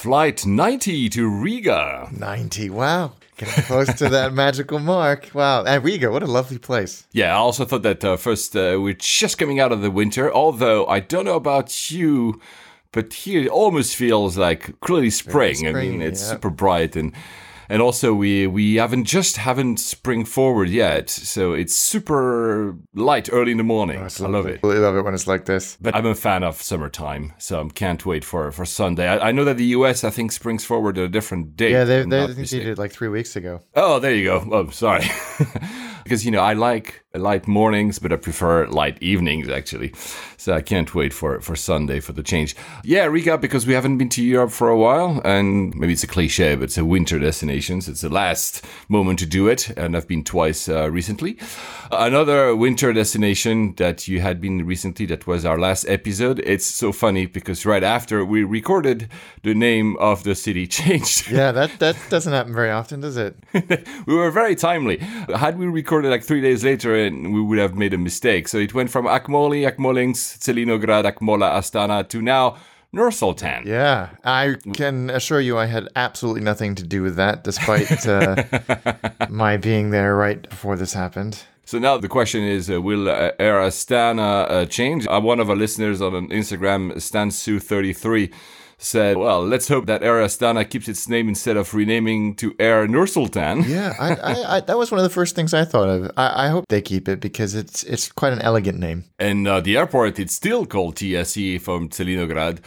Flight 90 to Riga. 90. Wow. Getting close to that magical mark. Wow. And Riga, what a lovely place. Yeah, I also thought that uh, first uh, we're just coming out of the winter, although I don't know about you, but here it almost feels like clearly spring. I mean, it's yeah. super bright and and also we we haven't just haven't spring forward yet, so it's super light early in the morning. Oh, I love it. I love it when it's like this. But I'm a fan of summertime, so I can't wait for, for Sunday. I, I know that the US, I think, springs forward at a different date. Yeah, they, they, I not think they did like three weeks ago. Oh, there you go. Oh, sorry. because, you know, I like light mornings, but I prefer light evenings, actually. So I can't wait for, for Sunday for the change. Yeah, Riga, because we haven't been to Europe for a while. And maybe it's a cliche, but it's a winter destination. So it's the last moment to do it. And I've been twice uh, recently. Another winter destination that you had been recently, that was our last episode. It's so funny because right after we recorded, the name of the city changed. Yeah, that, that doesn't happen very often, does it? we were very timely. Had we recorded like three days later, and we would have made a mistake. So it went from Akmoli, Akmolinsk, Tselinograd, Akmola, Astana to now Nur Sultan. Yeah, I can assure you I had absolutely nothing to do with that, despite uh, my being there right before this happened. So now the question is, uh, will uh, Air Astana uh, change? Uh, one of our listeners on Instagram, Stansu33, said, well, let's hope that Air Astana keeps its name instead of renaming to Air Nur Sultan. Yeah, I, I, I, that was one of the first things I thought of. I, I hope they keep it because it's it's quite an elegant name. And uh, the airport, it's still called TSE from Tselinograd.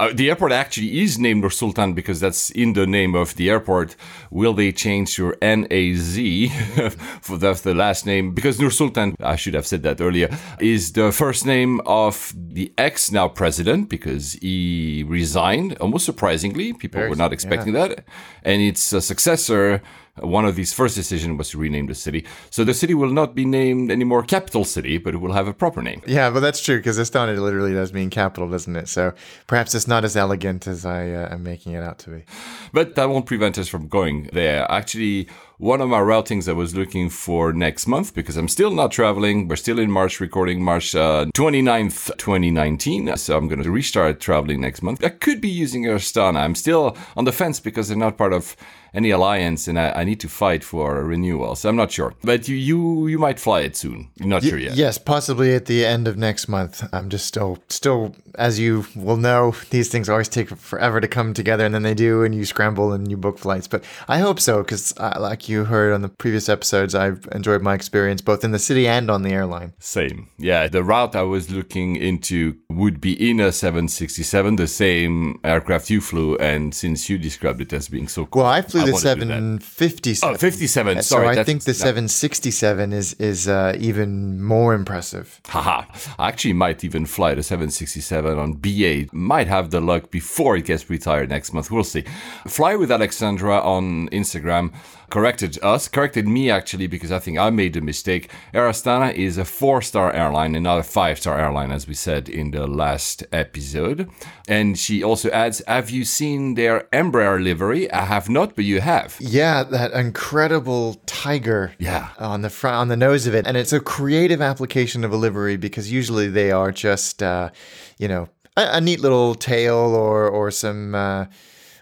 Uh, the airport actually is named Nur Sultan because that's in the name of the airport. Will they change your NAZ for that's the last name? Because Nur Sultan, I should have said that earlier, is the first name of the ex now president because he resigned almost surprisingly. People Very- were not expecting that. And its a successor, one of his first decisions was to rename the city. So the city will not be named anymore Capital City, but it will have a proper name. Yeah, but that's true because Astana literally does mean capital, doesn't it? So perhaps it's not as elegant as I uh, am making it out to be. But that won't prevent us from going there. Actually, one of my routings I was looking for next month because I'm still not traveling. We're still in March, recording March uh, 29th, 2019. So I'm going to restart traveling next month. I could be using Astana. I'm still on the fence because they're not part of any alliance and I, I need to fight for a renewal. So I'm not sure. But you you, you might fly it soon. You're not sure yet. Yes, possibly at the end of next month. I'm just still, still, as you will know, these things always take forever to come together, and then they do, and you scramble and you book flights. But I hope so, because uh, like you heard on the previous episodes, I've enjoyed my experience both in the city and on the airline. Same. Yeah, the route I was looking into would be in a 767, the same aircraft you flew, and since you described it as being so cool. Well, I flew the wanna 757. Oh, 57. So Sorry. I that's- think the that- 767 is is uh, even more impressive. Haha. I actually might even fly the 767 on BA. Might have the luck before it gets retired next month. We'll see. Fly with Alexandra on Instagram corrected us, corrected me actually, because I think I made a mistake. Air Astana is a four star airline and not a five star airline, as we said in the last episode. And she also adds Have you seen their Embraer livery? I have not, but you have. Yeah, that incredible tiger. Yeah. On the front, on the nose of it, and it's a creative application of a livery because usually they are just, uh, you know, a, a neat little tail or or some. Uh,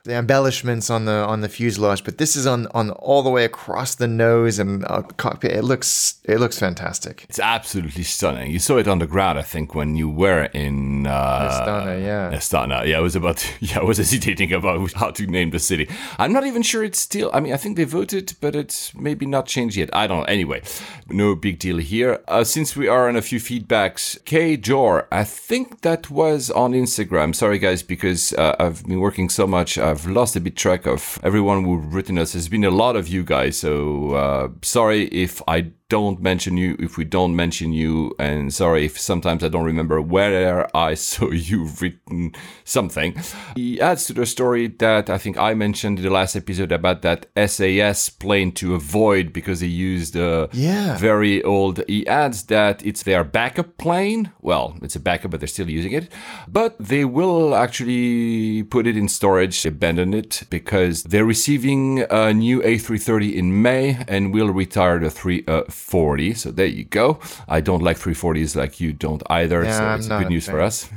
the embellishments on the on the fuselage, but this is on on all the way across the nose and uh, cockpit. It looks it looks fantastic. It's absolutely stunning. You saw it on the ground, I think, when you were in uh, Astana, yeah. Astana. Yeah, I was about. yeah, I was hesitating about how to name the city. I'm not even sure it's still. I mean, I think they voted, but it's maybe not changed yet. I don't know. Anyway, no big deal here. Uh, since we are on a few feedbacks, K Jor, I think that was on Instagram. Sorry, guys, because uh, I've been working so much. I've lost a bit track of everyone who've written us. There's been a lot of you guys, so uh, sorry if I don't mention you, if we don't mention you, and sorry if sometimes I don't remember where I saw you written something. He adds to the story that I think I mentioned in the last episode about that SAS plane to avoid because they used a Yeah. very old. He adds that it's their backup plane. Well, it's a backup, but they're still using it. But they will actually put it in storage, abandon it, because they're receiving a new A330 in May and will retire the uh, 340. So there you go. I don't like 340s like you don't either. Yeah, so I'm it's good news for us.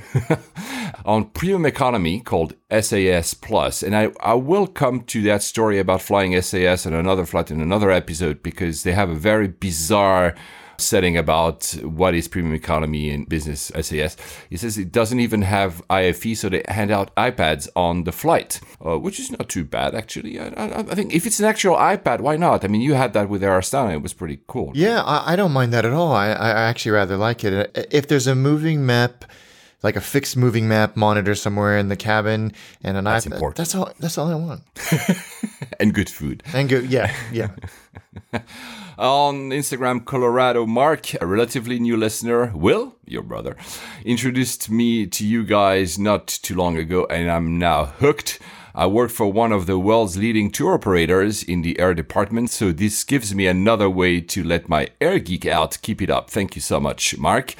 on premium economy called SAS Plus, and I, I will come to that story about flying SAS and another flight in another episode because they have a very bizarre setting about what is premium economy and business SAS. He says it doesn't even have IFE, so they hand out iPads on the flight, uh, which is not too bad actually. I, I, I think if it's an actual iPad, why not? I mean, you had that with Air Astana; it was pretty cool. Yeah, I, I don't mind that at all. I, I actually rather like it. If there's a moving map, like a fixed moving map monitor somewhere in the cabin, and an That's iPad, important. that's all. That's all I want. and good food. And good. yeah, yeah. On Instagram, Colorado Mark, a relatively new listener, Will, your brother, introduced me to you guys not too long ago, and I'm now hooked. I work for one of the world's leading tour operators in the air department, so this gives me another way to let my air geek out. Keep it up. Thank you so much, Mark.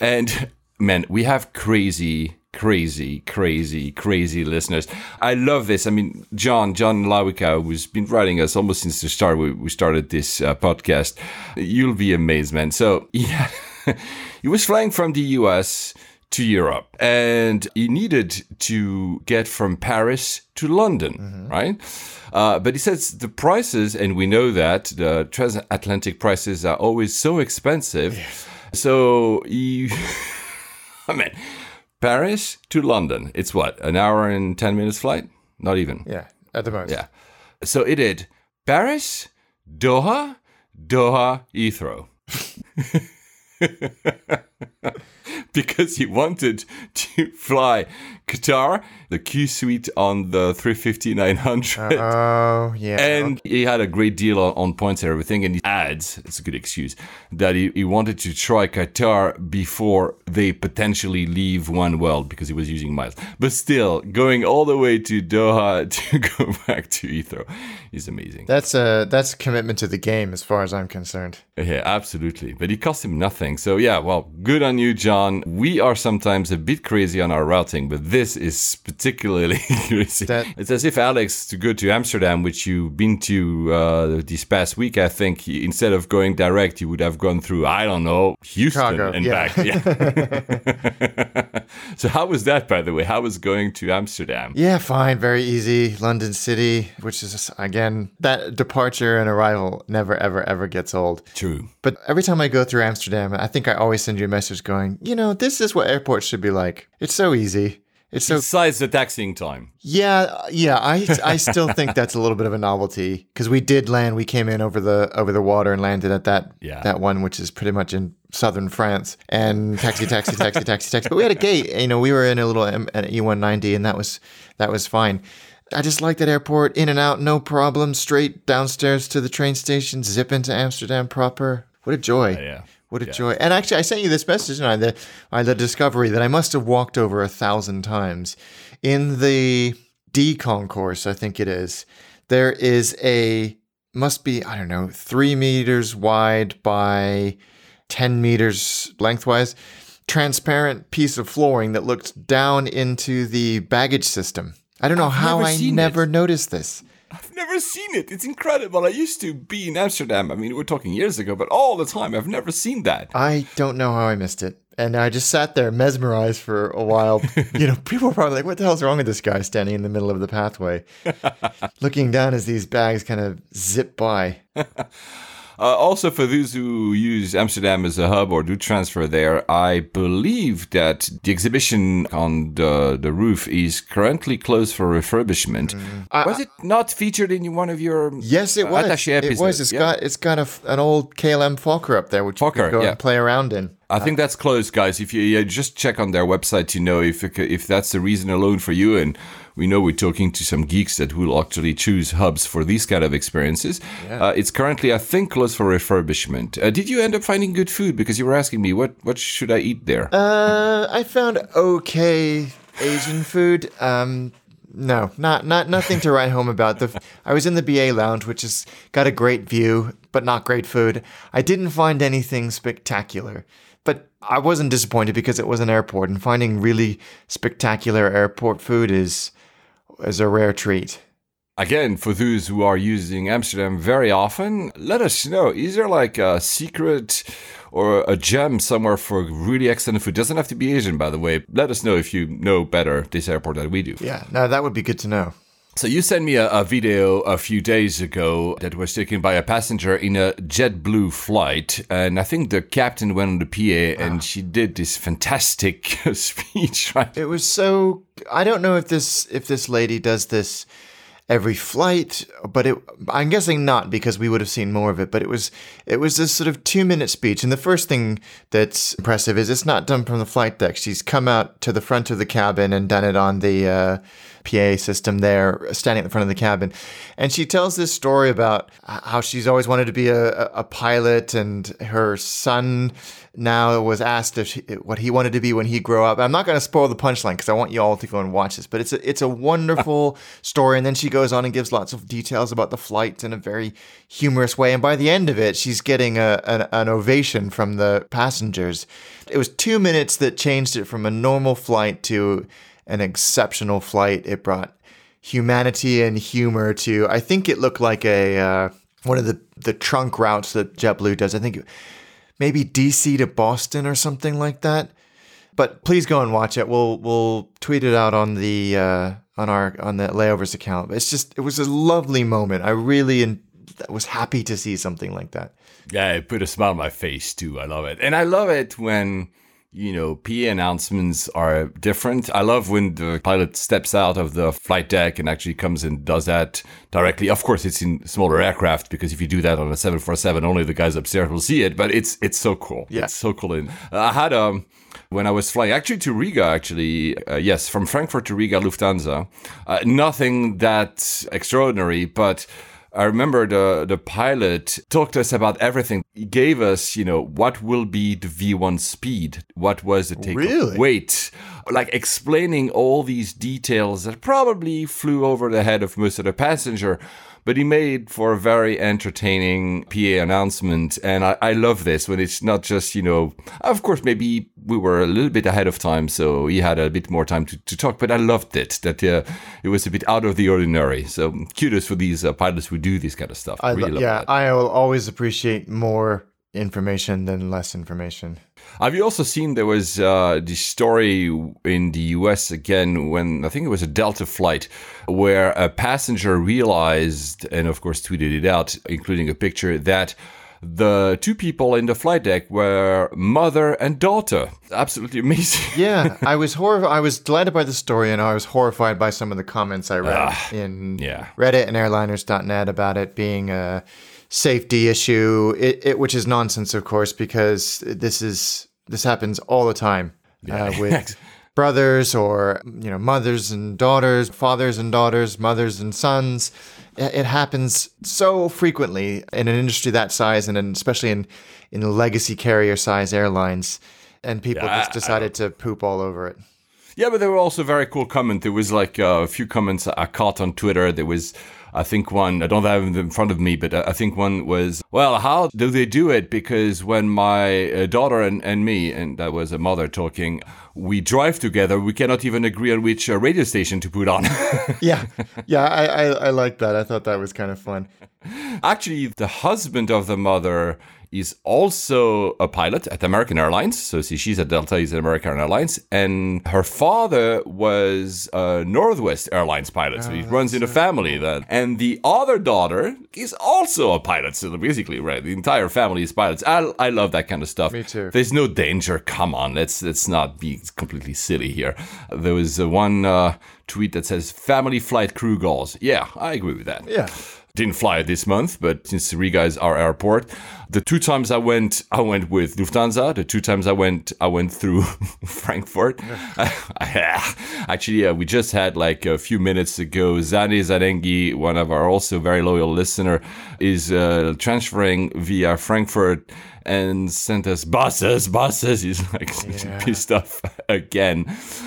And man, we have crazy, crazy, crazy, crazy listeners. I love this. I mean, John, John Lawika, who's been writing us almost since the start, we, we started this uh, podcast. You'll be amazed, man. So, yeah, he was flying from the US to Europe and he needed to get from Paris to London, right? Uh, but he says the prices, and we know that the transatlantic prices are always so expensive. So he, I mean, Paris to London, it's what, an hour and 10 minutes flight? Not even. Yeah, at the most. Yeah. So it did Paris, Doha, Doha, Heathrow. because he wanted to fly Qatar, the Q suite on the 350 900. Oh, yeah. And he had a great deal on, on points and everything. And he adds, it's a good excuse, that he, he wanted to try Qatar before they potentially leave One World because he was using miles. But still, going all the way to Doha to go back to Heathrow is amazing. that's a that's a commitment to the game, as far as I'm concerned. Yeah, absolutely. But it cost him nothing. So, yeah, well, good on you, John. We are sometimes a bit crazy on our routing, but this is particularly crazy. That- it's as if Alex, to go to Amsterdam, which you've been to uh, this past week, I think, he- instead of going direct, you would have gone through, I don't know, Houston Chicago, and yeah. back. Yeah. so, how was that, by the way? How was going to Amsterdam? Yeah, fine, very easy. London City, which is again that departure and arrival never ever ever gets old. True. But every time I go through Amsterdam, I think I always send you a message going, you know, this is what airports should be like. It's so easy. It's so Besides the taxiing time. yeah, yeah. I I still think that's a little bit of a novelty because we did land. We came in over the over the water and landed at that Yeah. that one, which is pretty much in southern France. And taxi, taxi, taxi, taxi, taxi. But we had a gate. You know, we were in a little M- an E190, and that was that was fine. I just like that airport, in and out, no problem. Straight downstairs to the train station, zip into Amsterdam proper. What a joy! Yeah. What a joy! And actually, I sent you this message, I the, I the discovery that I must have walked over a thousand times in the D concourse. I think it is. There is a must be I don't know three meters wide by ten meters lengthwise, transparent piece of flooring that looks down into the baggage system. I don't know how never I never it. noticed this. I've never seen it. It's incredible. I used to be in Amsterdam. I mean, we're talking years ago, but all the time, I've never seen that. I don't know how I missed it. And I just sat there mesmerized for a while. you know, people were probably like, what the hell's wrong with this guy standing in the middle of the pathway? Looking down as these bags kind of zip by. Uh, also, for those who use Amsterdam as a hub or do transfer there, I believe that the exhibition on the, the roof is currently closed for refurbishment. was it not featured in one of your Yes, it uh, was. attaché It was. episodes? It's Yeah. got it's got a an old KLM Fokker up there, which you Fokker, could go yeah. and play around in. I think that's closed, guys. If you yeah, just check on their website to know if if that's the reason alone for you, and we know we're talking to some geeks that will actually choose hubs for these kind of experiences. Uh, it's currently, I think, closed for refurbishment. Uh, did you end up finding good food? Because you were asking me what what should I eat there. Uh, I found okay Asian food. Um, no, not not nothing to write home about. The I was in the BA lounge, which has got a great view, but not great food. I didn't find anything spectacular, but I wasn't disappointed because it was an airport, and finding really spectacular airport food is is a rare treat. Again, for those who are using Amsterdam very often, let us know. Is there like a secret or a gem somewhere for really excellent food? Doesn't have to be Asian, by the way. Let us know if you know better this airport than we do. Yeah, no, that would be good to know. So you sent me a, a video a few days ago that was taken by a passenger in a JetBlue flight, and I think the captain went on the PA and ah. she did this fantastic speech. Right? It was so I don't know if this if this lady does this every flight, but it I'm guessing not because we would have seen more of it, but it was it was this sort of 2-minute speech and the first thing that's impressive is it's not done from the flight deck. She's come out to the front of the cabin and done it on the uh, PA system there, standing at the front of the cabin. And she tells this story about how she's always wanted to be a, a pilot, and her son now was asked if she, what he wanted to be when he grew up. I'm not going to spoil the punchline because I want you all to go and watch this, but it's a, it's a wonderful story. And then she goes on and gives lots of details about the flight in a very humorous way. And by the end of it, she's getting a, an, an ovation from the passengers. It was two minutes that changed it from a normal flight to an exceptional flight. It brought humanity and humor to. I think it looked like a uh, one of the the trunk routes that JetBlue does. I think maybe DC to Boston or something like that. But please go and watch it. We'll we'll tweet it out on the uh, on our on the layovers account. It's just it was a lovely moment. I really in, was happy to see something like that. Yeah, it put a smile on my face too. I love it, and I love it when you know, PA announcements are different. I love when the pilot steps out of the flight deck and actually comes and does that directly. Of course, it's in smaller aircraft because if you do that on a 747, only the guys upstairs will see it, but it's it's so cool. Yeah. It's so cool. And I had um when I was flying, actually to Riga, actually, uh, yes, from Frankfurt to Riga, Lufthansa. Uh, nothing that extraordinary, but I remember the the pilot talked to us about everything. He gave us, you know, what will be the V1 speed, what was the take Really? weight, like explaining all these details that probably flew over the head of most of the passenger. But he made for a very entertaining PA announcement, and I, I love this when it's not just you know. Of course, maybe we were a little bit ahead of time, so he had a bit more time to, to talk. But I loved it that uh, it was a bit out of the ordinary. So kudos for these uh, pilots who do this kind of stuff. I, really love yeah, that. I will always appreciate more information than less information. Have you also seen there was uh, the story in the US again when I think it was a Delta flight where a passenger realized and of course tweeted it out, including a picture that the two people in the flight deck were mother and daughter. Absolutely amazing. Yeah, I was horrified. I was delighted by the story, and I was horrified by some of the comments I read in yeah. Reddit and airliners.net about it being a safety issue, it, it, which is nonsense, of course, because this is this happens all the time uh, with brothers or you know mothers and daughters, fathers and daughters, mothers and sons. It, happens so frequently in an industry that size, and in, especially in in legacy carrier size airlines. And people Yeah, just decided to poop all over it. Yeah, but there were also very cool comments. There was like uh, a few comments I caught on Twitter. There was, I think one, I don't have it in front of me, but I think one was, well, how do they do it? Because when my uh, daughter and, and me, and that was a mother talking, we drive together, we cannot even agree on which uh, radio station to put on. Yeah, yeah, I, I I like that. I thought that was kind of fun. Actually, the husband of the mother is also a pilot at American Airlines. So see, she's at Delta, he's at American Airlines. And her father was a Northwest Airlines pilot. So he runs in a family then. And the other daughter is also a pilot. So basically, right, the entire family is pilots. I, I love that kind of stuff. Me too. There's no danger. Come on, let's let's not be completely silly here. There was uh, one uh, tweet that says "family flight crew goals." Yeah, I agree with that. Yeah. Didn't fly this month, but since Riga is our airport, the two times I went, I went with Lufthansa. The two times I went, I went through Frankfurt. Actually, uh, we just had like a few minutes ago. Zane Zarengi, one of our also very loyal listener, is uh, transferring via Frankfurt and sent us buses, buses. He's like yeah. pissed off again.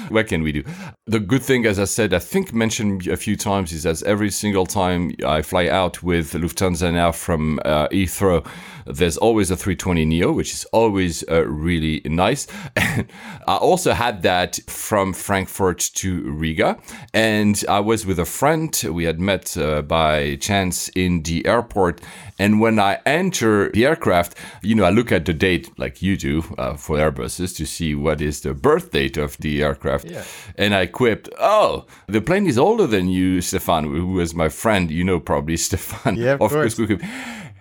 What can we do? The good thing, as I said, I think mentioned a few times, is that every single time I fly out with Lufthansa now from uh, Heathrow, there's always a 320 Neo, which is always uh, really nice. And I also had that from Frankfurt to Riga. And I was with a friend. We had met uh, by chance in the airport. And when I enter the aircraft, you know, I look at the date like you do uh, for Airbuses to see what is the birth date of the aircraft. Yeah. And I quipped, oh, the plane is older than you, Stefan, who was my friend. You know, probably Stefan. Yeah, of, of course. course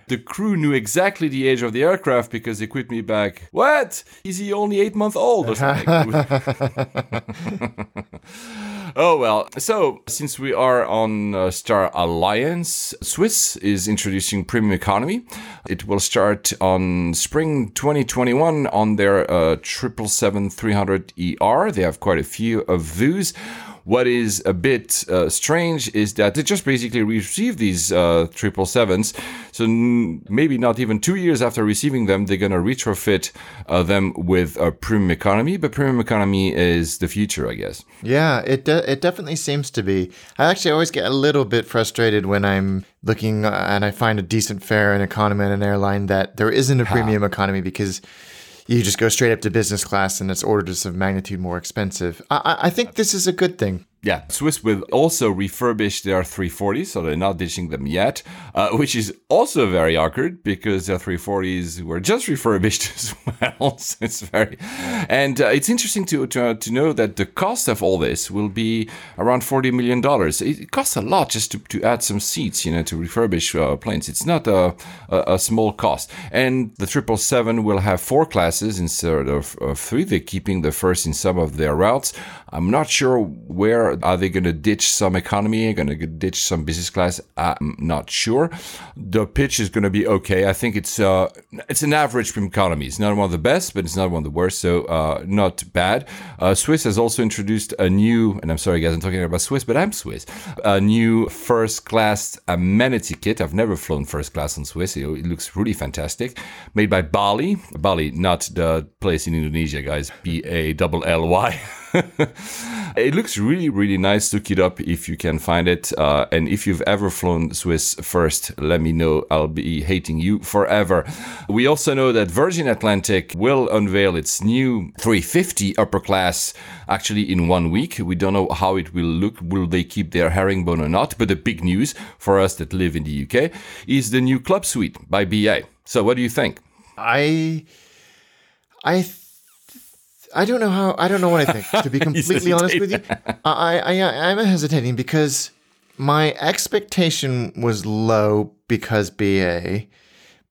the crew knew exactly the age of the aircraft because they quipped me back. What? Is he only eight months old or something? oh well. So since we are on uh, Star Alliance, Swiss is introducing premium economy. It will start on spring 2021 on their uh, 777-300 ER. They have quite a few of those. What is a bit uh, strange is that they just basically received these uh, triple sevens. So n- maybe not even two years after receiving them, they're going to retrofit uh, them with a premium economy. But premium economy is the future, I guess. Yeah, it de- it definitely seems to be. I actually always get a little bit frustrated when I'm looking uh, and I find a decent fare in economy in an airline that there isn't a premium economy because you just go straight up to business class and it's orders of magnitude more expensive. I, I think this is a good thing. Yeah, Swiss will also refurbish their 340s, so they're not ditching them yet, uh, which is also very awkward because their 340s were just refurbished as well. so it's very, and uh, it's interesting to, to to know that the cost of all this will be around 40 million dollars. It costs a lot just to, to add some seats, you know, to refurbish uh, planes. It's not a, a, a small cost, and the 777 will have four classes instead of, of three. They're keeping the first in some of their routes. I'm not sure where are they going to ditch some economy, going to ditch some business class. I'm not sure. The pitch is going to be okay. I think it's uh, it's an average from economy. It's not one of the best, but it's not one of the worst. So uh, not bad. Uh, Swiss has also introduced a new, and I'm sorry guys, I'm talking about Swiss, but I'm Swiss. A new first class amenity kit. I've never flown first class on Swiss. It, it looks really fantastic. Made by Bally. Bally, not the place in Indonesia, guys. B A L L Y. it looks really, really nice. Look it up if you can find it. Uh, and if you've ever flown Swiss first, let me know. I'll be hating you forever. We also know that Virgin Atlantic will unveil its new 350 upper class actually in one week. We don't know how it will look. Will they keep their herringbone or not? But the big news for us that live in the UK is the new Club Suite by BA. So, what do you think? I. I I don't know how. I don't know what I think. To be completely honest with you, I, I I'm hesitating because my expectation was low because BA,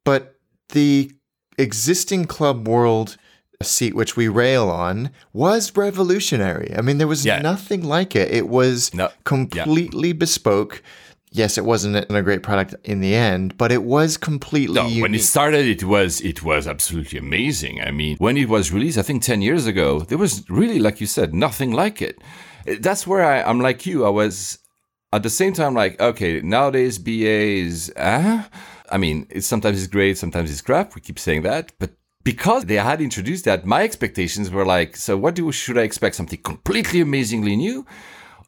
but the existing Club World seat which we rail on was revolutionary. I mean, there was yeah. nothing like it. It was no. completely yeah. bespoke yes, it wasn't a great product in the end, but it was completely. No, unique. when it started, it was it was absolutely amazing. I mean, when it was released, I think ten years ago, there was really, like you said, nothing like it. That's where I, I'm like you. I was at the same time like, okay, nowadays BA is ah. I mean, it's sometimes it's great, sometimes it's crap. We keep saying that, but because they had introduced that, my expectations were like, so what do should I expect? Something completely amazingly new?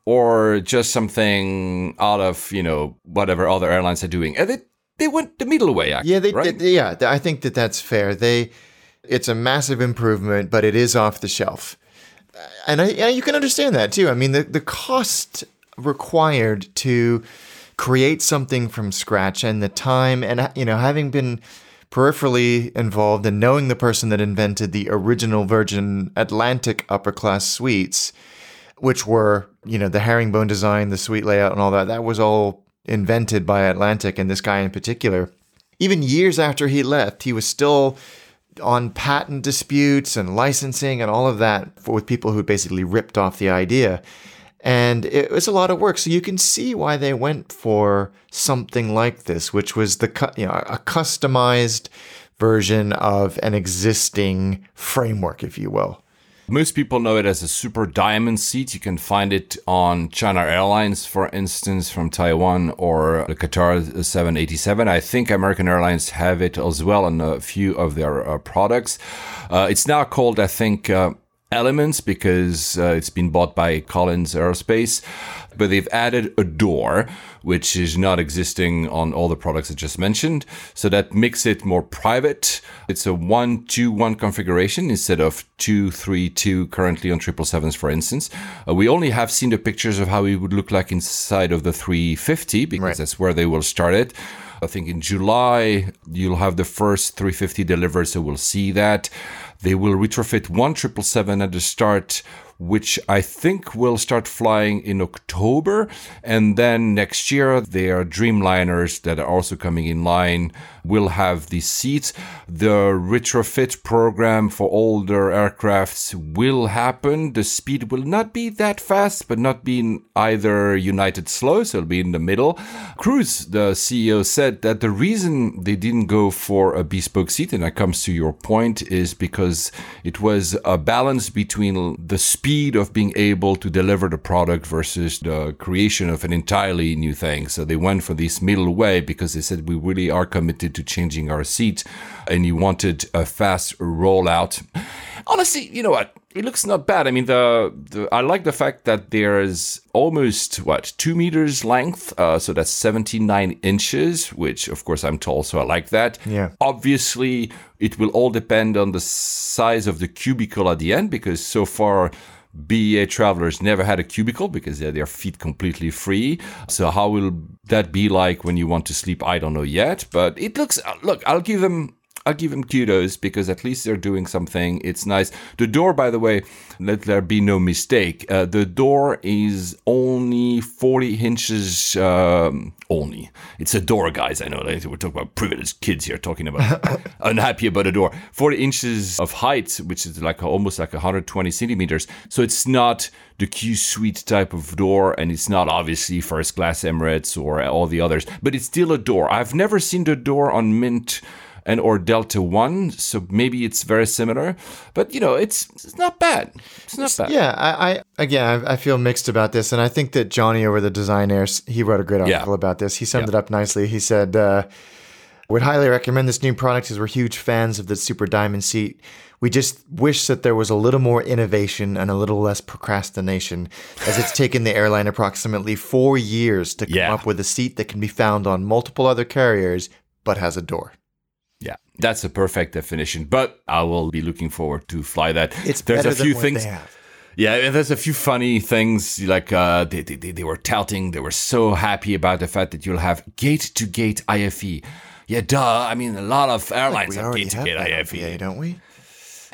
Or just something out of you know whatever other airlines are doing. And they they went the middle way. Actually, yeah, they, right? they, yeah. I think that that's fair. They it's a massive improvement, but it is off the shelf, and I, yeah, you can understand that too. I mean, the the cost required to create something from scratch and the time and you know having been peripherally involved and knowing the person that invented the original Virgin Atlantic upper class suites which were, you know, the herringbone design, the suite layout, and all that. That was all invented by Atlantic and this guy in particular. Even years after he left, he was still on patent disputes and licensing and all of that for, with people who basically ripped off the idea. And it was a lot of work. So you can see why they went for something like this, which was the you know a customized version of an existing framework, if you will. Most people know it as a super diamond seat. You can find it on China Airlines, for instance, from Taiwan or the Qatar 787. I think American Airlines have it as well on a few of their uh, products. Uh, it's now called, I think, uh, Elements because uh, it's been bought by Collins Aerospace, but they've added a door which is not existing on all the products I just mentioned. So that makes it more private. It's a one two one configuration instead of two three two currently on triple sevens, for instance. Uh, we only have seen the pictures of how it would look like inside of the 350 because Right. that's where they will start it. I think in July you'll have the first 350 delivered, so we'll see that. They will retrofit one 777 at the start, which I think will start flying in October. And then next year, their Dreamliners that are also coming in line will have these seats. The retrofit program for older aircrafts will happen. The speed will not be that fast, but not be either United slow, so it'll be in the middle. Cruz, the CEO, said that the reason they didn't go for a bespoke seat, and that comes to your point, is because it was a balance between the speed of being able to deliver the product versus the creation of an entirely new thing. So they went for this middle way because they said we really are committed to changing our seat, and you wanted a fast rollout. Honestly, you know what? It looks not bad. I mean, the, the I like the fact that there's almost what two meters length, uh, so that's seventy nine inches. Which, of course, I'm tall, so I like that. Yeah. Obviously, it will all depend on the size of the cubicle at the end, because so far. BA travelers never had a cubicle because they're their feet completely free. So how will that be like when you want to sleep? I don't know yet, but it looks. Uh, look, I'll give them I'll give them kudos because at least they're doing something. It's nice. The door, by the way, let there be no mistake. Uh, the door is only 40 inches. Um, only. It's a door, guys. I know like, we're talking about privileged kids here, talking about unhappy about a door. 40 inches of height, which is like almost like 120 centimeters. So it's not the Q Suite type of door, and it's not obviously first class Emirates or all the others, but it's still a door. I've never seen the door on Mint and or Delta One, so maybe it's very similar. But you know, it's it's not bad. It's not bad. Yeah, I, I again, I, I feel mixed about this, and I think that Johnny over the Design Airs, he wrote a great Yeah. article about this. He summed it up nicely. He said, uh, "Would highly recommend this new product as we're huge fans of the Super Diamond seat. We just wish that there was a little more innovation and a little less procrastination, as it's taken the airline approximately four years to come Yeah. up with a seat that can be found on multiple other carriers but has a door." That's a perfect definition. But I will be looking forward to fly that. It's There's a few things. they have. Yeah, and there's a few funny things like uh, they, they, they were touting, they were so happy about the fact that you'll have gate to gate IFE. Yeah, duh. I mean, a lot of airlines We have gate to gate IFE. Don't we?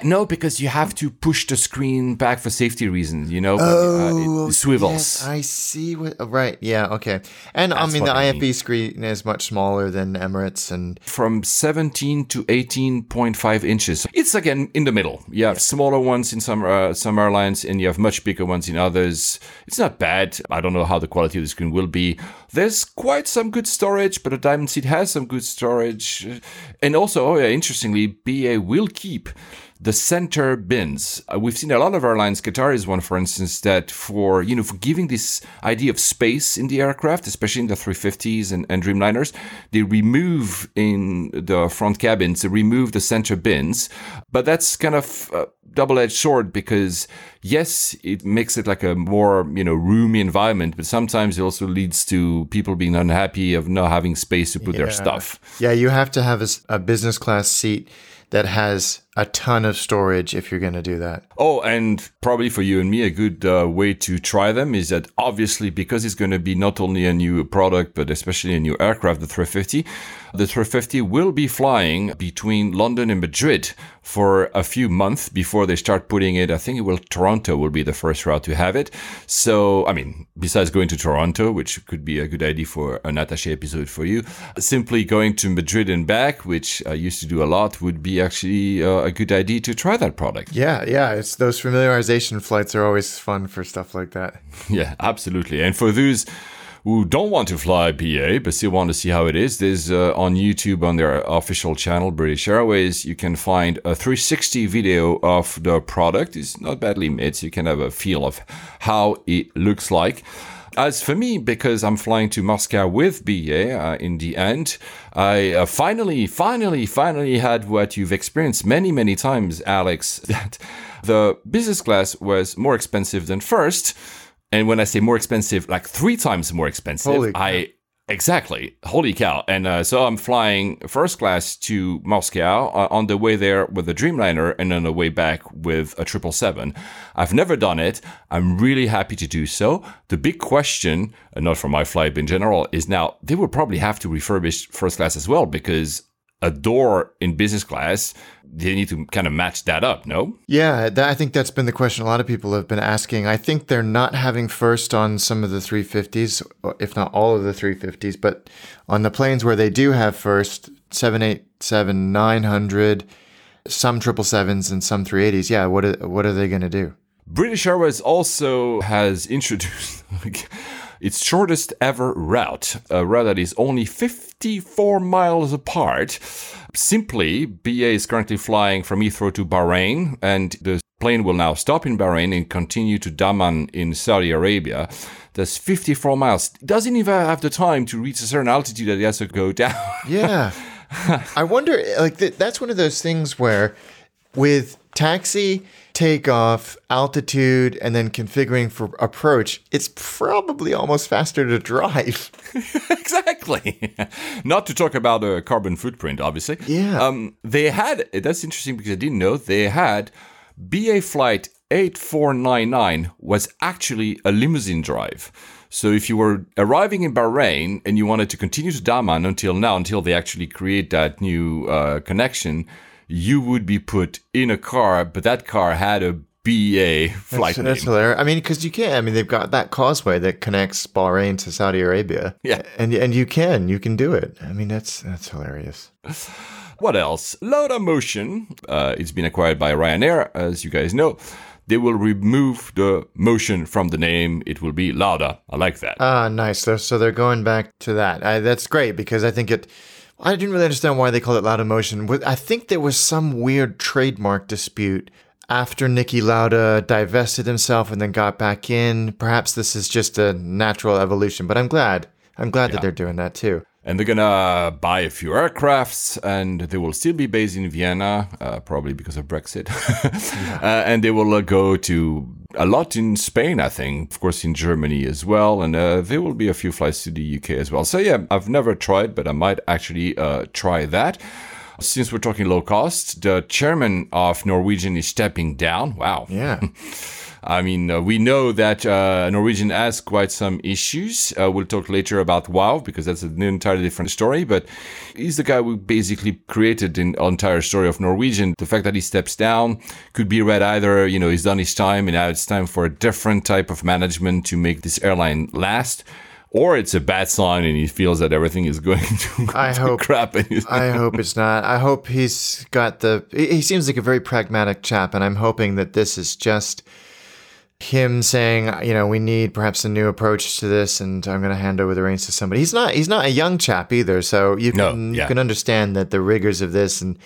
No, because you have to push the screen back for safety reasons. You know, uh, it swivels. Oh, Yes, I see what. oh, Right. Yeah. Okay. And I mean, the I IFE screen is much smaller than Emirates, and from 17 to 18.5 inches. It's again in the middle. You have smaller ones in some uh, some airlines, and you have much bigger ones in others. It's not bad. I don't know how the quality of the screen will be. There's quite some good storage, but a diamond seat has some good storage, and also, oh yeah, interestingly, BA will keep the center bins. Uh, we've seen a lot of airlines. Qatar is one, for instance, that for you know for giving this idea of space in the aircraft, especially in the 350s and, and Dreamliners, they remove in the front cabins, they remove the center bins. But that's kind of a double-edged sword because yes, it makes it like a more you know roomy environment, but sometimes it also leads to people being unhappy of not having space to put their stuff. yeah, you have to have a business class seat that has a ton of storage if you're going to do that. Oh, and probably for you and me, a good uh, way to try them is that obviously because it's going to be not only a new product, but especially a new aircraft, the 350, the 350 will be flying between London and Madrid for a few months before they start putting it. I think it will, Toronto will be the first route to have it. So, I mean, besides going to Toronto, which could be a good idea for an attaché episode for you, simply going to Madrid and back, which I used to do a lot, would be actually uh, a good idea to try that product. Yeah, yeah. It's those familiarization flights are always fun for stuff like that. Yeah, absolutely. And for those who don't want to fly BA but still want to see how it is, there's uh, on YouTube on their official channel, British Airways, you can find a 360 video of the product. It's not badly made, so you can have a feel of how it looks like. As for me, because I'm flying to Moscow with BA uh, in the end, I uh, finally, finally, finally had what you've experienced many, many times, Alex, that the business class was more expensive than first. And when I say more expensive, like three times more expensive, Holy. I exactly holy cow! And uh, so I'm flying first class to Moscow uh, on the way there with a Dreamliner, and on the way back with a triple seven. I've never done it. I'm really happy to do so. The big question, uh, not for my flight in general, is now they will probably have to refurbish first class as well because a door in business class they need to kind of match that up. No. Yeah, that, I think that's been the question a lot of people have been asking. I think they're not having first on some of the 350s, if not all of the 350s, but on the planes where they do have first, 787, 900, some 777s, and some 380s. Yeah, what are, what are they going to do? British Airways also has introduced its shortest ever route, a route that is only 54 miles apart. Simply, BA is currently flying from Heathrow to Bahrain, and the plane will now stop in Bahrain and continue to Dammam in Saudi Arabia. That's 54 miles. Doesn't even have the time to reach a certain altitude that he has to go down. Yeah. I wonder, like, th- that's one of those things where with taxi, takeoff, altitude, and then configuring for approach, it's probably almost faster to drive. exactly. Not to talk about the carbon footprint, obviously. Yeah. Um, they had, that's interesting because I didn't know, they had BA Flight 8499 was actually a limousine drive. So if you were arriving in Bahrain and you wanted to continue to Dammam until now, until they actually create that new uh, connection, you would be put in a car, but that car had a BA flight That's, name. that's hilarious. I mean, because you can. I mean, they've got that causeway that connects Bahrain to Saudi Arabia. Yeah. and and you can, you can do it. I mean, that's that's hilarious. What else? Lauda Motion. Uh, it's been acquired by Ryanair, as you guys know. They will remove the motion from the name. It will be Lauda. I like that. Ah, nice. So, so they're going back to that. I, that's great because I think it. I didn't really understand why they called it Lauda Motion. With- I think there was some weird trademark dispute after Niki Lauda divested himself and then got back in. Perhaps this is just a natural evolution, but I'm glad. I'm glad that they're doing that too. and they're gonna buy a few aircrafts, and they will still be based in Vienna, uh, probably because of Brexit. uh, and they will uh, go to a lot in Spain, I think, of course, in Germany as well, and uh, there will be a few flights to the UK as well. So yeah, I've never tried, but I might actually uh, try that. Since we're talking low cost, the chairman of Norwegian is stepping down. Wow. Yeah. I mean, uh, we know that uh, Norwegian has quite some issues. Uh, we'll talk later about WoW because that's an entirely different story. But he's the guy who basically created the entire story of Norwegian. The fact that he steps down could be read either, you know, he's done his time and now it's time for a different type of management to make this airline last. Or it's a bad sign and he feels that everything is going to, I to hope- crap. I hope it's not. I hope he's got the. He he seems like a very pragmatic chap, and I'm hoping that this is just him saying, you know, we need perhaps a new approach to this, and I'm going to hand over the reins to somebody. He's not. He's not a young chap either, so you No, can yeah. you can understand that the rigors of this and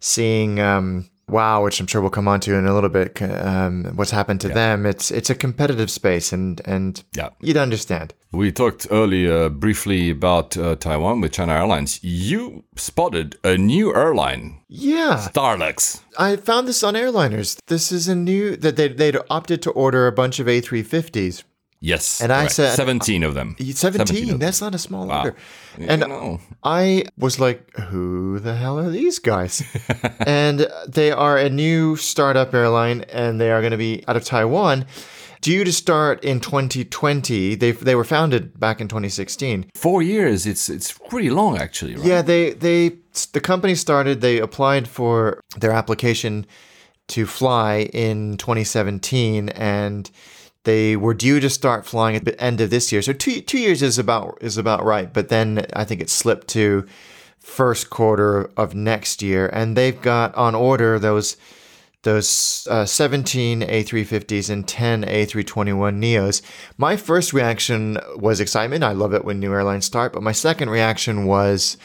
seeing. Um, Wow, which I'm sure we'll come on to in a little bit. Um, what's happened to them? It's it's a competitive space, and and Yeah. you'd understand. We talked earlier briefly about uh, Taiwan with China Airlines. You spotted a new airline, Yeah, Starlux. I found this on airliners. This is a new that they they'd opted to order a bunch of A350s. Yes. And I said- 17 of them. 17, of that's not a small Wow. order. And. I was like, who the hell are these guys? and they are a new startup airline and they are going to be out of Taiwan. Due to start in 2020, they they were founded back in 2016. Four years. It's it's pretty long, actually. Right? Yeah, they they the company started. They applied for their application to fly in 2017, and they were due to start flying at the end of this year. So two two years is about is about right. But then I think it slipped to first quarter of next year, and they've got on order those those uh, 17 A350s and 10 A321 Neos. My first reaction was excitement. I love it when new airlines start, but my second reaction was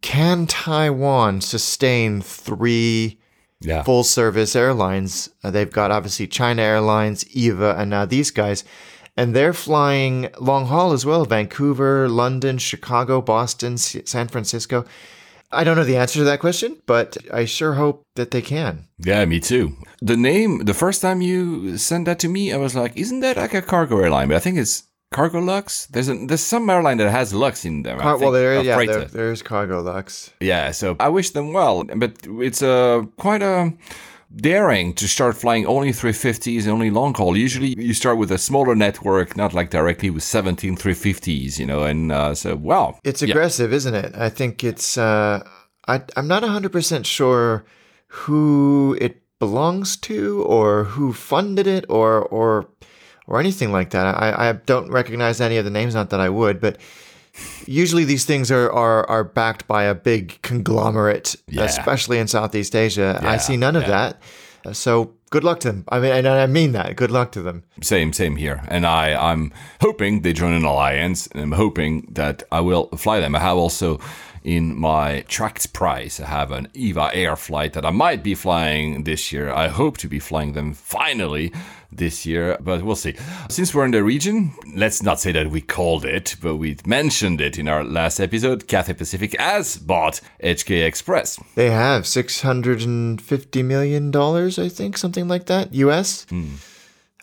can Taiwan sustain three Yeah. full service airlines? Uh, they've got obviously China Airlines, EVA, and now these guys. And they're flying long haul as well Vancouver, London, Chicago, Boston, S- San Francisco. I don't know the answer to that question, but I sure hope that they can. Yeah, me too. The name, the first time you sent that to me, I was like, isn't that like a cargo airline? But I think it's Cargolux. There's a, there's some airline that has Lux in them. Car- well, there, yeah, there, there's Cargolux. Yeah, so I wish them well, but it's uh, quite a daring to start flying only 350s and only long haul. Usually you start with a smaller network, not like directly with 17 350s, you know, and uh, so, wow. It's Yeah. aggressive, isn't it? I think it's. Uh, I, I'm not 100% sure who it belongs to or who funded it or or or anything like that. I, I don't recognize any of the names, not that I would, but usually these things are, are, are backed by a big conglomerate, Yeah. especially in Southeast Asia. I see none of yeah. that. Uh, So good luck to them. I mean, and I mean that. Good luck to them. Same, same here. And I, I'm hoping they join an alliance, and I'm hoping that I will fly them. I have also in my tracked price, I have an EVA Air flight that I might be flying this year. I hope to be flying them finally this year, but we'll see. Since we're in the region, let's not say that we called it, but we mentioned it in our last episode. Cathay Pacific has bought HK Express. They have six hundred and fifty million dollars, I think, something like that, U.S.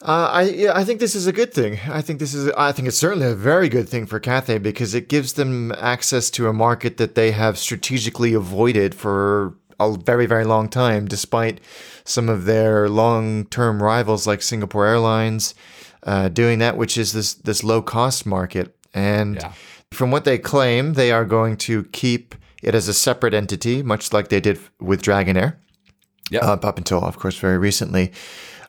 Uh, I yeah, I think this is a good thing. I think this is I think it's certainly a very good thing for Cathay because it gives them access to a market that they have strategically avoided for a very very long time, despite some of their long term rivals like Singapore Airlines uh, doing that, which is this this low cost market. And Yeah. from what they claim, they are going to keep it as a separate entity, much like they did with Dragonair Yeah. uh, up until, of course, very recently.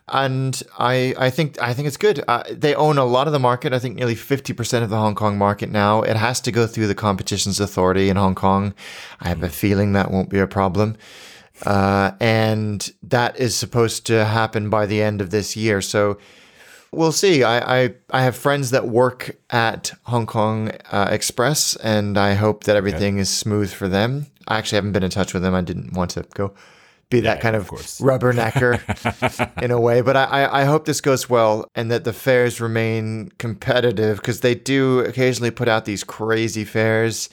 And I, I think, I think it's good. Uh, they own a lot of the market. I think nearly fifty percent of the Hong Kong market now. It has to go through the Competitions Authority in Hong Kong. I have a feeling that won't be a problem. Uh, and that is supposed to happen by the end of this year. So we'll see. I, I, I have friends that work at Hong Kong uh, Express, and I hope that everything is smooth for them. I actually haven't been in touch with them. I didn't want to go be that kind of of, rubbernecker in a way. But I, I, hope this goes well and that the fares remain competitive because they do occasionally put out these crazy fares.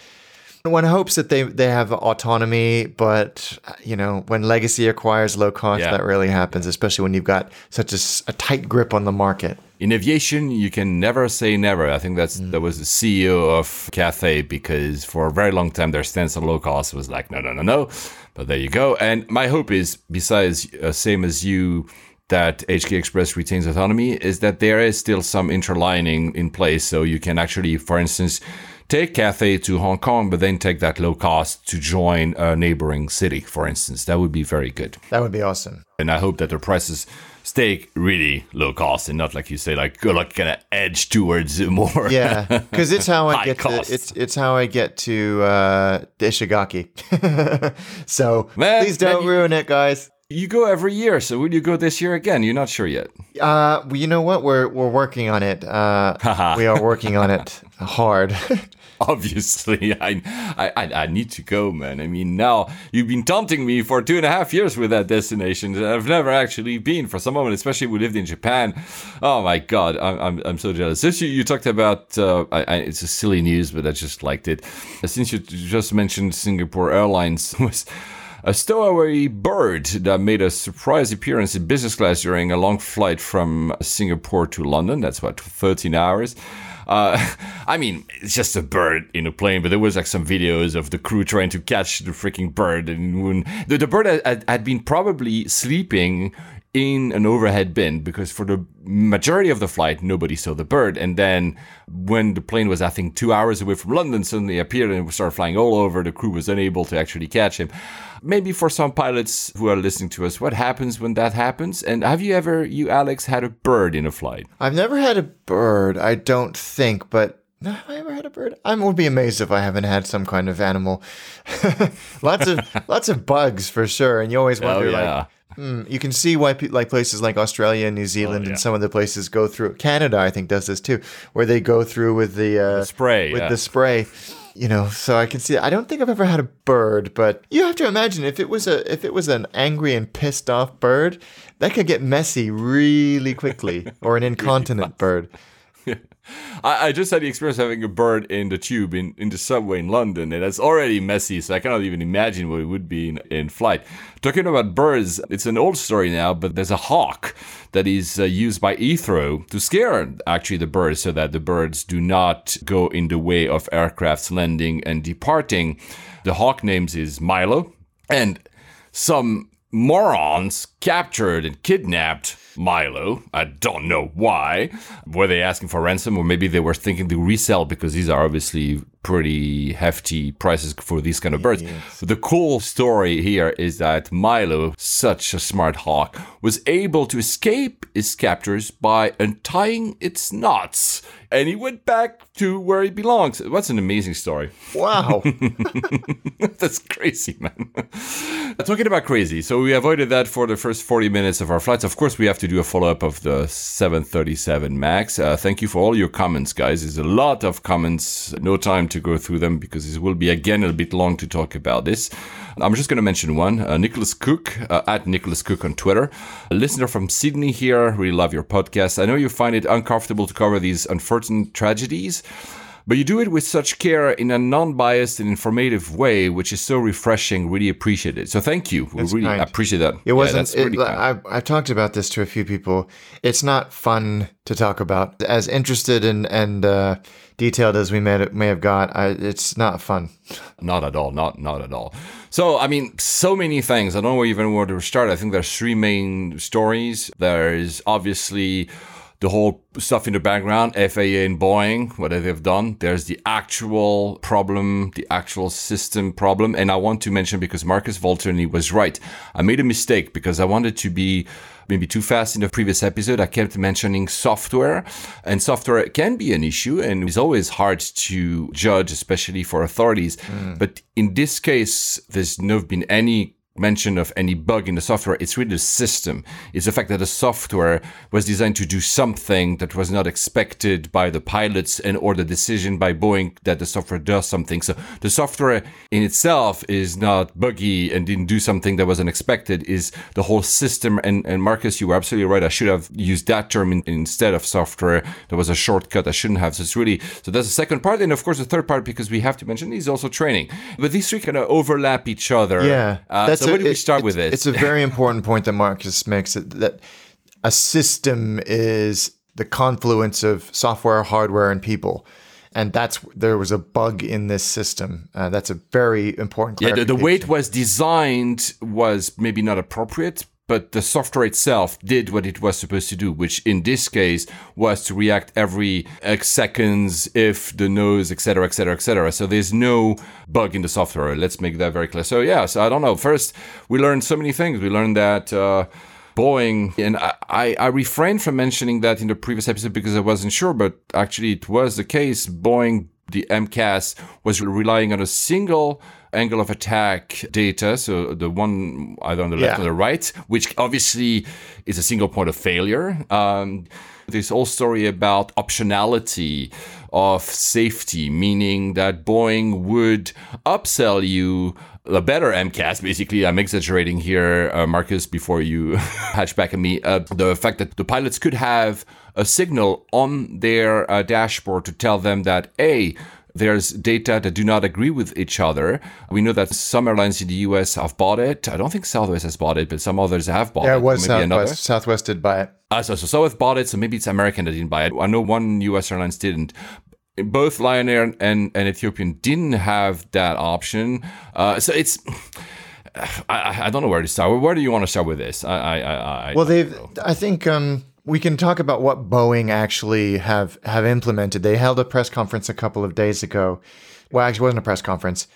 One hopes that they, they have autonomy, but you know when legacy acquires low cost, Yeah. that really happens, especially when you've got such a tight grip on the market. In aviation, you can never say never. I think that's mm. that was the CEO of Cathay because for a very long time their stance on low cost was like no, no, no, no. But there you go. And my hope is, besides uh, same as you, that HK Express retains autonomy, is that there is still some interlining in place, so you can actually, for instance. Take Cathay to Hong Kong, but then take that low cost to join a neighboring city, for instance. That would be very good. That would be awesome. And I hope that the prices stay really low cost and not like you say, like go like kind of edge towards more. Yeah, because it's how I get to, cost. it's it's how I get to uh, Ishigaki. so Man, please don't man, you- ruin it, guys. You go every year, so will you go this year again? You're not sure yet. Uh, well, you know what? We're we're working on it. Uh, we are working on it hard. Obviously, I, I I need to go, man. I mean, now you've been taunting me for two and a half years with that destination. I've never actually been for some moment, especially we lived in Japan. Oh my god, I'm I'm, I'm so jealous. Since you, you talked about, uh, I, I, it's a silly news, but I just liked it. Since you just mentioned Singapore Airlines was. A stowaway bird that made a surprise appearance in business class during a long flight from Singapore to London. That's about 13 hours. Uh, I mean, it's just a bird in a plane, but there was like some videos of the crew trying to catch the freaking bird, and when the, the bird had, had been probably sleeping in an overhead bin because for the majority of the flight nobody saw the bird and then when the plane was i think two hours away from london suddenly appeared and started flying all over the crew was unable to actually catch him maybe for some pilots who are listening to us what happens when that happens and have you ever you alex had a bird in a flight I've never had a bird. I don't think, but have I ever had a bird? I would be amazed if I haven't had some kind of animal. lots of lots of bugs for sure, and you always Oh wonder yeah. like. Hmm, you can see why like places like Australia and New Zealand Oh, yeah. and some of the places go through Canada I think does this too where they go through with the, uh, spray, with yeah. the spray you know so I can see I don't think I've ever had a bird but you have to imagine if it was a if it was an angry and pissed off bird that could get messy really quickly or an incontinent bird I, I just had the experience of having a bird in the tube in, in the subway in London, and it's already messy, so I cannot even imagine what it would be in, in flight. Talking about birds, it's an old story now, but there's a hawk that is uh, used by Heathrow to scare actually the birds so that the birds do not go in the way of aircrafts landing and departing. The hawk names is Milo, and some morons captured and kidnapped Milo. I don't know why. Were they asking for ransom or maybe they were thinking to resell because these are obviously pretty hefty prices for these kind of birds. The cool story here is that Milo, such a smart hawk, was able to escape his captors by untying its knots. And he went back to where he belongs. What's an amazing story. wow That's crazy, man. Talking about crazy, so we avoided that for the first 40 minutes of our flights. Of course, we have to do a follow up of the 737 MAX. Uh, thank you for all your comments, guys. There's a lot of comments. No time to go through them because it will be again a bit long to talk about this. I'm just going to mention one. Uh, Nicholas Cook, uh, at Nicholas Cook on Twitter. A listener from Sydney here. Really love your podcast. I know you find it uncomfortable to cover these unfortunate tragedies. But you do it with such care in a non biased and informative way, which is so refreshing. Really appreciate it. So thank you. We really kind. appreciate that. It wasn't. that's really it, kind. I've, I've talked about this to a few people. It's not fun to talk about. As interested and and uh, detailed as we may may have got, I, it's not fun. Not at all. Not not at all. So I mean, so many things. I don't know even where to start. I think there's three main stories. There's obviously the whole stuff in the background, FAA and Boeing, what they've done. There's the actual problem, the actual system problem. And I want to mention because Marcus Volterny was right. I made a mistake because I wanted to be maybe too fast in the previous episode. I kept mentioning software, and software can be an issue and is always hard to judge, especially for authorities. Hmm. But in this case, there's not been any mention of any bug in the software. It's really the system. It's the fact that the software was designed to do something that was not expected by the pilots and or the decision by Boeing that the software does something. So the software in itself is not buggy and didn't do something that was unexpected is the whole system. And, and Marcus, you were absolutely right. I should have used that term in, instead of software. There was a shortcut. I shouldn't have. So it's really, so that's the second part. And of course, the third part, because we have to mention is also training. But these three kind of overlap each other. Yeah, Uh, so where do we start it's- with this? It's a very important point that Marcus makes that, that a system is the confluence of software, hardware, and people. And that's there was a bug in this system. Uh, that's a very important. yeah, the, the way it was designed was maybe not appropriate, but the software itself did what it was supposed to do, which in this case was to react every X seconds if the nose, etc., etc., etc. So there's no bug in the software. Let's make that very clear. So yeah, so I don't know. First, we learned so many things. We learned that. Uh, Boeing, and I, I refrained from mentioning that in the previous episode because I wasn't sure, but actually it was the case. Boeing, the MCAS, was relying on a single angle of attack data, so the one either on the left Yeah. or the right, which obviously is a single point of failure. Um, this whole story about optionality of safety, meaning that Boeing would upsell you a better MCAS. Basically, I'm exaggerating here, uh, Marcus, before you hatch back at me. Uh, the fact that the pilots could have a signal on their uh, dashboard to tell them that, A, there's data that do not agree with each other. We know that some airlines in the US have bought it. I don't think Southwest has bought it, but some others have bought Yeah, it. it was Maybe another. Southwest. Southwest did buy it. Uh, so, so Southwest bought it, so maybe it's American that didn't buy it. I know one US Airlines didn't. Both Lion Air and, and Ethiopian didn't have that option. Uh, so it's. I, I- I don't know where to start. Where do you want to start with this? I, I, I, I Well, they've. I think um, we can talk about what Boeing actually have have implemented. They held a press conference a couple of days ago. Well, actually, it wasn't a press conference.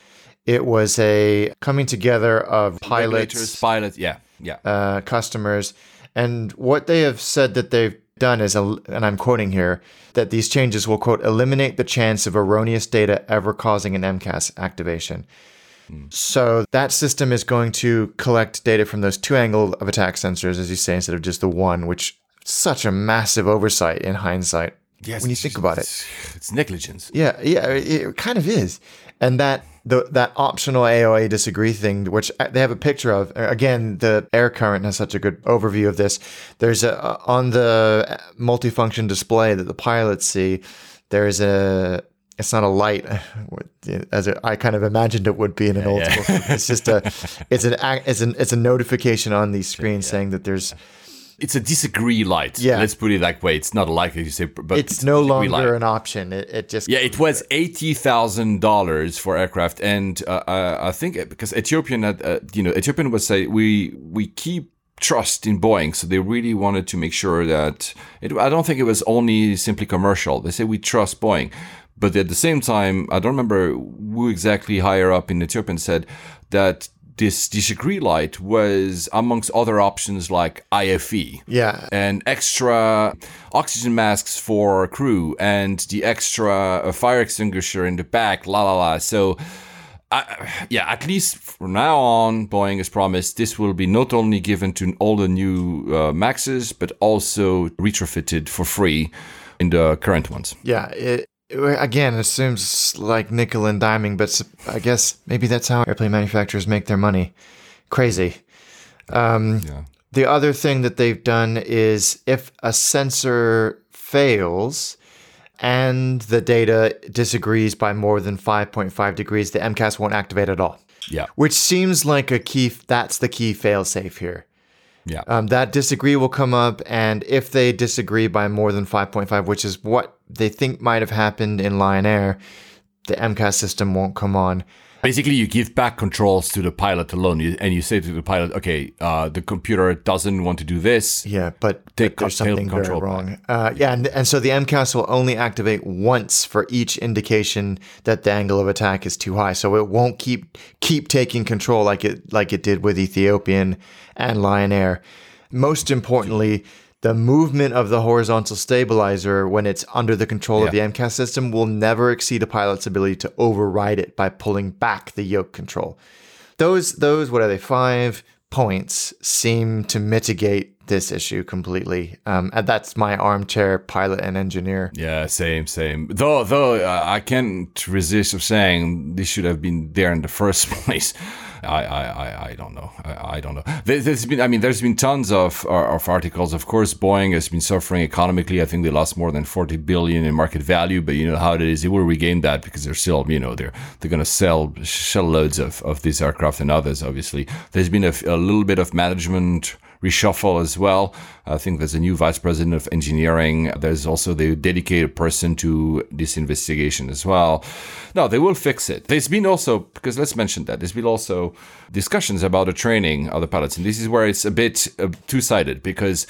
It was a coming together of pilots, pilots, yeah, yeah. uh, customers, and what they have said that they've done is, and I'm quoting here, that these changes will, quote, eliminate the chance of erroneous data ever causing an MCAS activation. So that system is going to collect data from those two angle of attack sensors, as you say, instead of just the one, which such a massive oversight in hindsight. Yes, when you think about it. it's, negligence. Yeah, yeah, it kind of is. And that the that optional AOA disagree thing, which uh, they have a picture of. uh, Again, the air current has such a good overview of this. There's a uh, on the uh, multifunction display that the pilots see. There's a. It's not a light, as it, I kind of imagined it would be in an old yeah. school. It's just a. It's an it's an it's a notification on these screens saying that there's. It's a disagree light. Yeah. Let's put it that way. It's not a light, like you say, but It's no a disagree longer light. an option. It, it just Yeah, it was eighty thousand dollars for aircraft, and uh, uh, I think it- because Ethiopian, had, uh, you know, Ethiopian would say we we keep trust in Boeing, so they really wanted to make sure that it. I don't think it was only simply commercial. They say we trust Boeing, but at the same time, I don't remember who exactly higher up in Ethiopian said that this disagree light was amongst other options like IFE yeah. and extra oxygen masks for crew and the extra uh, fire extinguisher in the back, la la la. So, uh, yeah, at least from now on, Boeing has promised this will be not only given to all the new uh, Maxes, but also retrofitted for free in the current ones. Yeah, it- again, it seems like nickel and diming, but I guess maybe that's how airplane manufacturers make their money. Crazy. Um, Yeah. The other thing that they've done is if a sensor fails and the data disagrees by more than 5.5 degrees, the MCAS won't activate at all. Yeah. Which seems like a key, that's the key failsafe here. Yeah. Um, that disagree will come up, and if they disagree by more than 5.5, which is what they think might have happened in Lion Air, the MCAS system won't come on. Basically, you give back controls to the pilot alone, and you say to the pilot, "Okay, uh, the computer doesn't want to do this. Yeah, but, Take but there's something very wrong. Uh, yeah, and, and so the MCAS will only activate once for each indication that the angle of attack is too high. So it won't keep keep taking control like it like it did with Ethiopian and Lion Air. Most importantly, the movement of the horizontal stabilizer when it's under the control of the Yeah. MCAS system will never exceed a pilot's ability to override it by pulling back the yoke control. Those those what are they five points seem to mitigate this issue completely. Um, and that's my armchair pilot and engineer. Yeah, same, same. Though, though uh, I can't resist of saying this should have been there in the first place. I, I, I, don't know. I, I don't know. There, there's been, I mean, there's been tons of uh, of articles. Of course, Boeing has been suffering economically. I think they lost more than 40 billion in market value. But you know how it is. They will regain that because they're still, you know, they're they're going to sell shell loads of of these aircraft and others. Obviously, There's been a, a little bit of management reshuffle as well. I think there's a new vice president of engineering. There's also the dedicated person to this investigation as well. No, they will fix it. There's been also, because let's mention that, there's been also discussions about the training of the pilots. And this is where it's a bit uh, two sided because.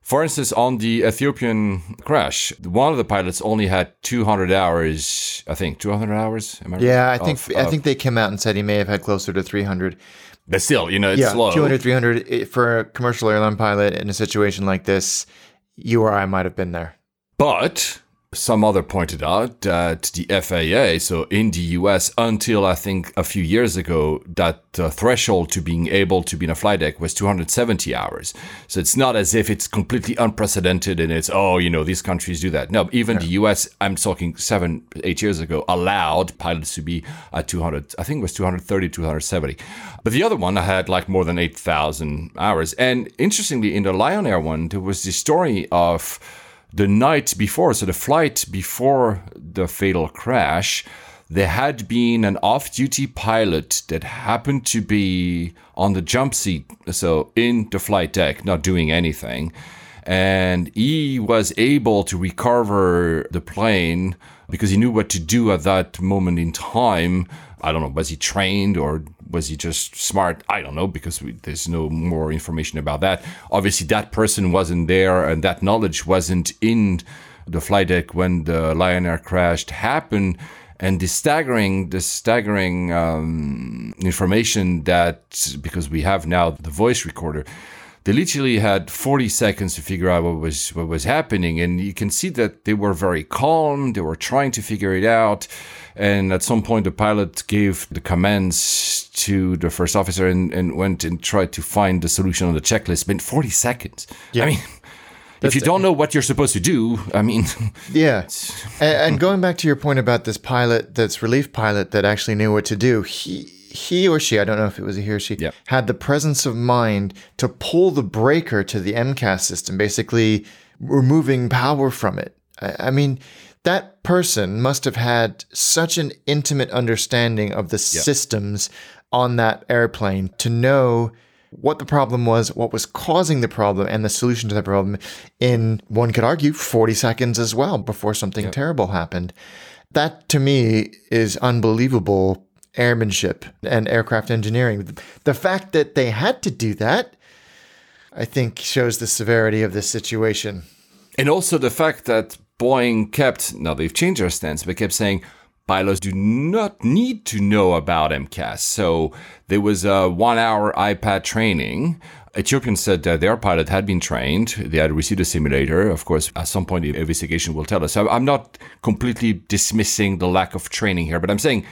For instance, on the Ethiopian crash, one of the pilots only had 200 hours, I think, 200 hours. Am I right? Yeah, I think Of- I think they came out and said he may have had closer to 300. But still, you know, it's Yeah, low. 200, 300 eh, for a commercial airline pilot in a situation like this. You or I might have been there. But some other pointed out that the FAA, so in the US, until I think a few years ago, that uh, threshold to being able to be in a flight deck was 270 hours. So it's not as if it's completely unprecedented and it's, oh, you know, these countries do that. No, even the US, I'm talking seven, eight years ago, allowed pilots to be at 200, I think it was 230, 270. But the other one, I had like more than 8,000 hours. And interestingly, in the Lion Air one, there was the story of the night before, so the flight before the fatal crash, there had been an off duty pilot that happened to be on the jump seat, so in the flight deck, not doing anything. And he was able to recover the plane because he knew what to do at that moment in time. I don't know, was he trained or was he just smart? I don't know because we, there's no more information about that. Obviously, that person wasn't there and that knowledge wasn't in the flight deck when the Lion Air crash happened. And the staggering, the staggering um, information that because we have now the voice recorder, they literally had 40 seconds to figure out what was what was happening, and you can see that they were very calm. They were trying to figure it out, and at some point, the pilot gave the commands to the first officer and, and went and tried to find the solution on the checklist. But 40 seconds. yeah. I mean. if you don't know what you're supposed to do, I mean, Yeah. and, and going back to your point about this pilot, that's relief pilot that actually knew what to do, he he or she, I don't know if it was a he or she, Yeah. had the presence of mind to pull the breaker to the MCAS system, basically removing power from it. I, I mean, that person must have had such an intimate understanding of the systems on that airplane to know what the problem was, what was causing the problem, and the solution to that problem in, one could argue, 40 seconds as well before something terrible happened. That to me is unbelievable airmanship and aircraft engineering. The fact that they had to do that, I think, shows the severity of this situation. And also the fact that Boeing kept, now they've changed their stance, but kept saying pilots do not need to know about MCAS. So there was a one hour iPad training. Ethiopian said that their pilot had been trained. They had received a simulator. Of course, at some point, the investigation will tell us. So I'm not completely dismissing the lack of training here, but I'm saying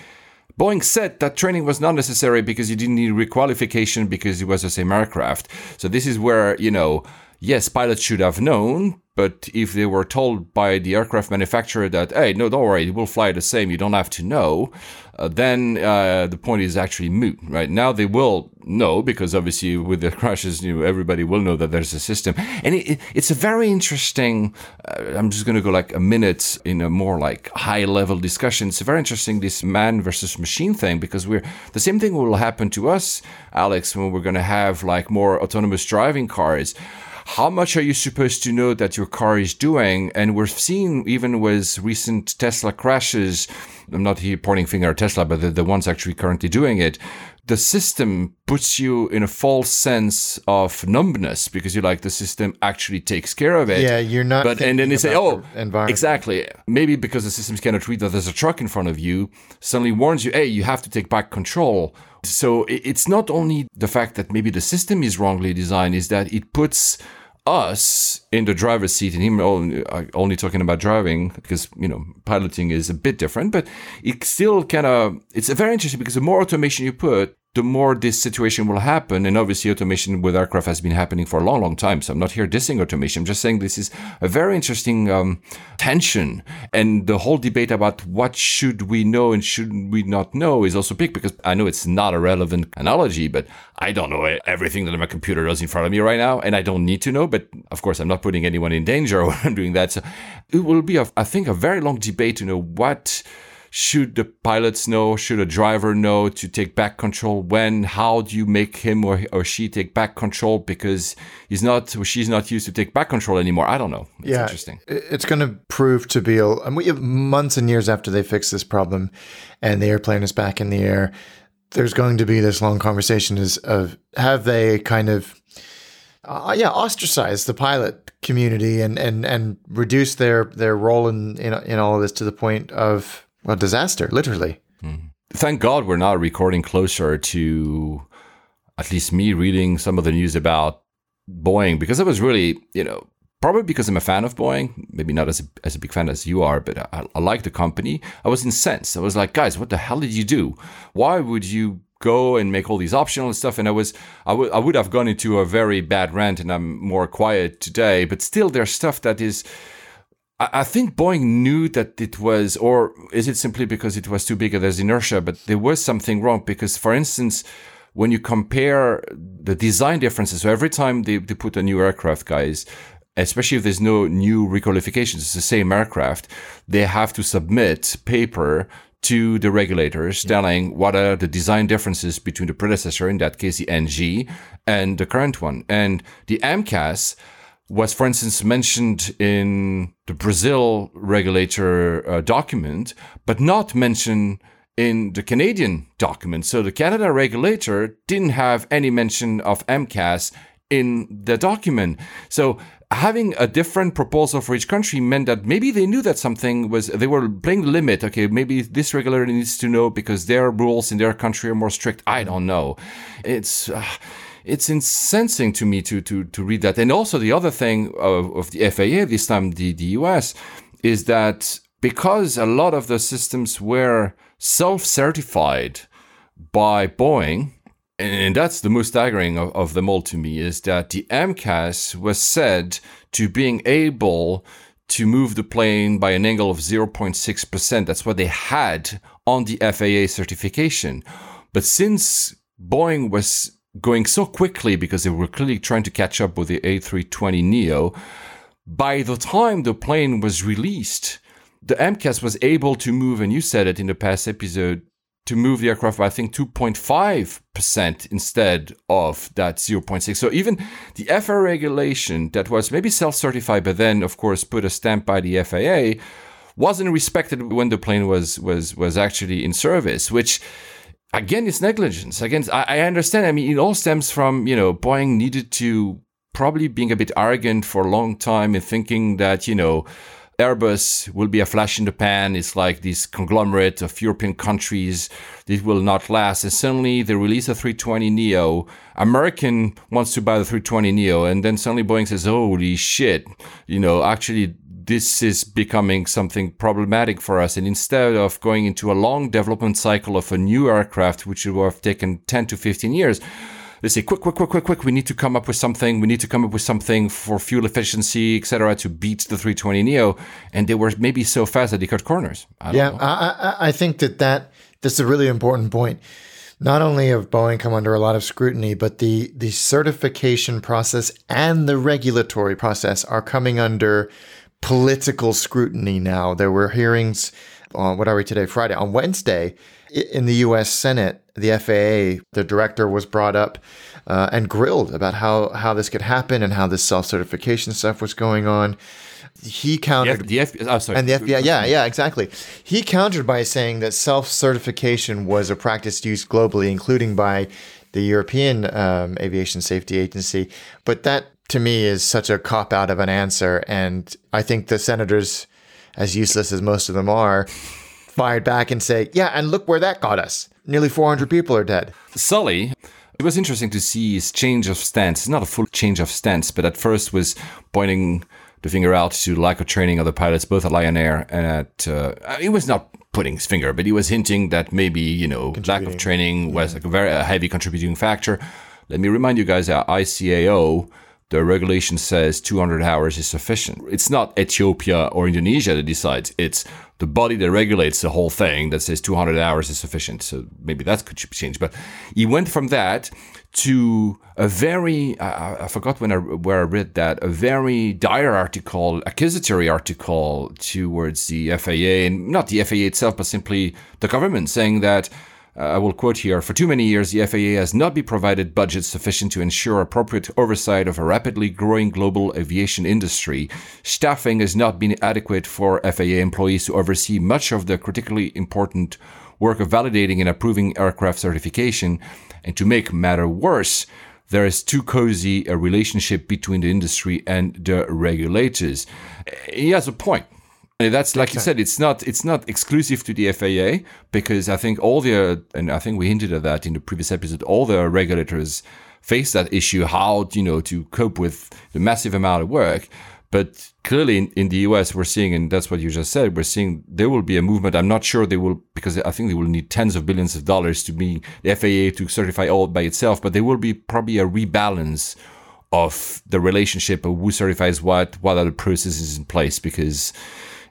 Boeing said that training was not necessary because you didn't need requalification because it was the same aircraft. So this is where, you know, yes, pilots should have known, but if they were told by the aircraft manufacturer that, hey, no, don't worry, it will fly the same, you don't have to know, uh, then uh, the point is actually moot, right? Now they will know because obviously with the crashes, you know, everybody will know that there's a system. And it, it, it's a very interesting, uh, I'm just going to go like a minute in a more like high level discussion. It's very interesting, this man versus machine thing, because we're, the same thing will happen to us, Alex, when we're going to have like more autonomous driving cars how much are you supposed to know that your car is doing? And we're seeing even with recent Tesla crashes, I'm not here pointing finger at Tesla, but the, the ones actually currently doing it. The system puts you in a false sense of numbness because you're like the system actually takes care of it. Yeah, you're not But and then they say, oh, the exactly. Maybe because the systems cannot read that there's a truck in front of you, suddenly warns you, hey, you have to take back control. So it's not only the fact that maybe the system is wrongly designed, is that it puts us in the driver's seat and him only, only talking about driving because you know piloting is a bit different but it still kind of it's very interesting because the more automation you put the more this situation will happen and obviously automation with aircraft has been happening for a long long time so i'm not here dissing automation. I'm just saying this is a very interesting um, tension and the whole debate about what should we know and should we not know is also big because i know it's not a relevant analogy but i don't know everything that my computer does in front of me right now and i don't need to know but of course i'm not putting anyone in danger when i'm doing that. So it will be a, i think a very long debate to know what should the pilots know? Should a driver know to take back control? When? How do you make him or, or she take back control because he's not or she's not used to take back control anymore? I don't know. It's yeah, interesting. It's going to prove to be, a, and we have months and years after they fix this problem and the airplane is back in the air, there's going to be this long conversation is of have they kind of, uh, yeah, ostracized the pilot community and, and, and reduce their, their role in, in, in all of this to the point of, well, disaster, literally. Hmm. Thank God we're now recording closer to at least me reading some of the news about Boeing because I was really, you know, probably because I'm a fan of Boeing, maybe not as a, as a big fan as you are, but I, I like the company. I was incensed. I was like, guys, what the hell did you do? Why would you go and make all these optional stuff? And I was, I would, I would have gone into a very bad rant, and I'm more quiet today. But still, there's stuff that is. I think Boeing knew that it was, or is it simply because it was too big and there's inertia? But there was something wrong because, for instance, when you compare the design differences, so every time they, they put a new aircraft, guys, especially if there's no new requalifications, it's the same aircraft, they have to submit paper to the regulators telling what are the design differences between the predecessor, in that case the NG, and the current one. And the MCAS was, for instance, mentioned in the Brazil regulator uh, document, but not mentioned in the Canadian document. So the Canada regulator didn't have any mention of MCAS in the document. So having a different proposal for each country meant that maybe they knew that something was they were playing the limit. Okay, maybe this regulator needs to know because their rules in their country are more strict. I don't know. It's. Uh, it's incensing to me to to to read that. And also the other thing of, of the FAA this time, the the US, is that because a lot of the systems were self-certified by Boeing, and that's the most staggering of, of them all to me, is that the MCAS was said to being able to move the plane by an angle of 0.6%. That's what they had on the FAA certification. But since Boeing was going so quickly because they were clearly trying to catch up with the A320 Neo, by the time the plane was released, the MCAS was able to move, and you said it in the past episode, to move the aircraft by I think 2.5% instead of that 0.6. So even the FAA regulation that was maybe self-certified, but then of course put a stamp by the FAA, wasn't respected when the plane was was was actually in service, which again it's negligence. Again, I, I understand. I mean, it all stems from you know Boeing needed to probably being a bit arrogant for a long time and thinking that you know Airbus will be a flash in the pan. It's like this conglomerate of European countries. It will not last. And suddenly they release a 320 Neo. American wants to buy the 320 Neo. And then suddenly Boeing says, holy shit, you know, actually this is becoming something problematic for us. And instead of going into a long development cycle of a new aircraft, which would have taken 10 to 15 years, they say, quick, quick, quick, quick, quick, we need to come up with something. We need to come up with something for fuel efficiency, etc., to beat the 320 Neo. And they were maybe so fast that they cut corners. I yeah, I, I, I think that, that that's a really important point. Not only have Boeing come under a lot of scrutiny, but the, the certification process and the regulatory process are coming under political scrutiny now. There were hearings on what are we today? Friday. On Wednesday, in the U.S. Senate, the FAA, the director was brought up uh, and grilled about how how this could happen and how this self certification stuff was going on. He countered the, F- the F- oh, sorry. and the FBI. Yeah, yeah, exactly. He countered by saying that self certification was a practice used globally, including by the European um, Aviation Safety Agency. But that to me is such a cop out of an answer, and I think the senators, as useless as most of them are fired back and say, yeah, and look where that got us. Nearly 400 people are dead. Sully, it was interesting to see his change of stance. It's not a full change of stance, but at first was pointing the finger out to lack of training of the pilots, both at Lion Air and at. Uh, he was not putting his finger, but he was hinting that maybe you know lack of training was like a very a heavy contributing factor. Let me remind you guys that ICAO the regulation says 200 hours is sufficient. It's not Ethiopia or Indonesia that decides. It's the body that regulates the whole thing that says 200 hours is sufficient. So maybe that could change. But he went from that to a very, I, I forgot when I, where I read that, a very dire article, accusatory article towards the FAA, and not the FAA itself, but simply the government saying that uh, I will quote here For too many years, the FAA has not been provided budget sufficient to ensure appropriate oversight of a rapidly growing global aviation industry. Staffing has not been adequate for FAA employees to oversee much of the critically important work of validating and approving aircraft certification. And to make matter worse, there is too cozy a relationship between the industry and the regulators. He has a point. That's like you said, it's not it's not exclusive to the FAA because I think all the and I think we hinted at that in the previous episode. All the regulators face that issue, how you know to cope with the massive amount of work. But clearly, in, in the US, we're seeing, and that's what you just said, we're seeing there will be a movement. I'm not sure they will, because I think they will need tens of billions of dollars to be the FAA to certify all by itself. But there will be probably a rebalance of the relationship of who certifies what, what other processes in place, because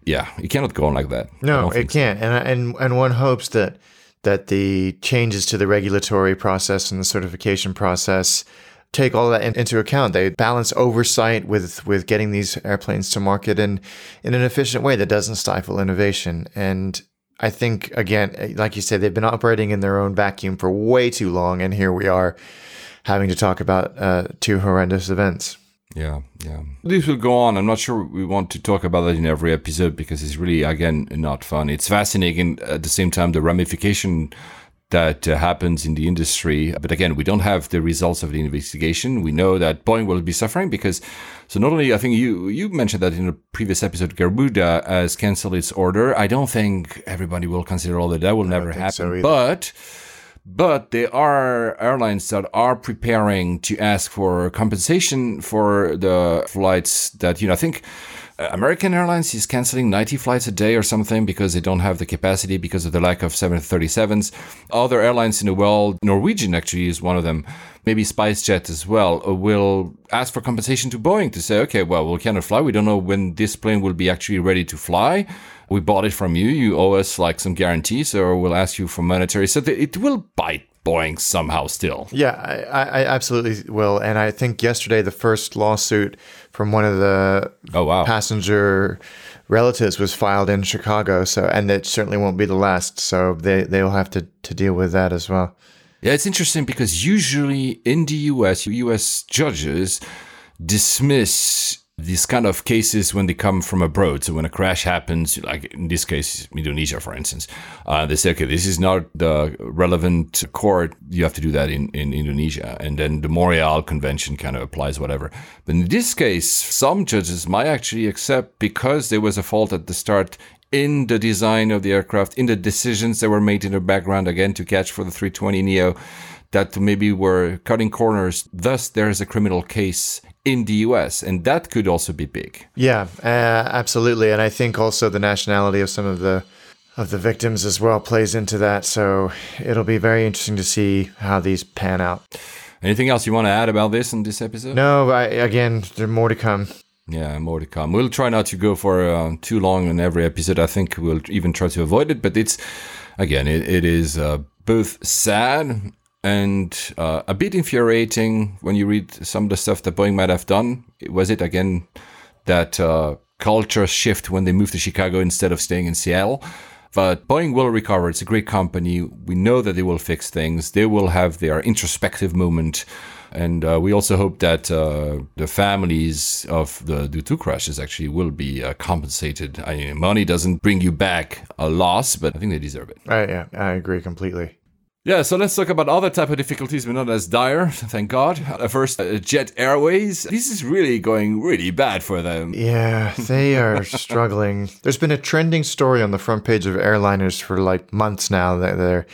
yeah, it cannot go on like that. No, it can't. So. And and and one hopes that that the changes to the regulatory process and the certification process take all that in, into account. They balance oversight with with getting these airplanes to market in in an efficient way that doesn't stifle innovation. And I think again, like you said, they've been operating in their own vacuum for way too long, and here we are having to talk about uh, two horrendous events. Yeah, yeah. This will go on. I'm not sure we want to talk about that in every episode because it's really, again, not fun. It's fascinating at the same time, the ramification that uh, happens in the industry. But again, we don't have the results of the investigation. We know that Boeing will be suffering because, so not only, I think you, you mentioned that in a previous episode, Garuda has canceled its order. I don't think everybody will consider all that. That will never happen. So but But there are airlines that are preparing to ask for compensation for the flights that, you know, I think American Airlines is canceling 90 flights a day or something because they don't have the capacity because of the lack of 737s. Other airlines in the world, Norwegian actually is one of them, maybe SpiceJet as well, uh, will ask for compensation to Boeing to say, okay, well, we cannot fly. We don't know when this plane will be actually ready to fly. We bought it from you. You owe us like some guarantees, or we'll ask you for monetary. So it will bite Boeing somehow still. Yeah, I, I absolutely will. And I think yesterday the first lawsuit from one of the oh, wow. passenger relatives was filed in Chicago. So and it certainly won't be the last. So they they'll have to, to deal with that as well. Yeah, it's interesting because usually in the US, US judges dismiss these kind of cases when they come from abroad. So when a crash happens, like in this case, Indonesia, for instance, uh, they say, okay, this is not the relevant court. You have to do that in, in Indonesia. And then the Montreal Convention kind of applies, whatever. But in this case, some judges might actually accept because there was a fault at the start in the design of the aircraft, in the decisions that were made in the background, again, to catch for the 320 Neo, that maybe were cutting corners. Thus, there is a criminal case in the US, and that could also be big. Yeah, uh, absolutely, and I think also the nationality of some of the of the victims as well plays into that. So it'll be very interesting to see how these pan out. Anything else you want to add about this in this episode? No, I, again, there's more to come. Yeah, more to come. We'll try not to go for uh, too long in every episode. I think we'll even try to avoid it. But it's again, it, it is uh, both sad and uh, a bit infuriating when you read some of the stuff that Boeing might have done. Was it again that uh, culture shift when they moved to Chicago instead of staying in Seattle? But Boeing will recover. It's a great company. We know that they will fix things. They will have their introspective moment. And uh, we also hope that uh, the families of the, two crashes actually will be uh, compensated. I mean, money doesn't bring you back a loss, but I think they deserve it. Yeah, I agree completely. Yeah, so let's talk about other type of difficulties, but not as dire, thank God. First, uh, Jet Airways. This is really going really bad for them. Yeah, they are struggling. There's been a trending story on the front page of airliners for like months now that they're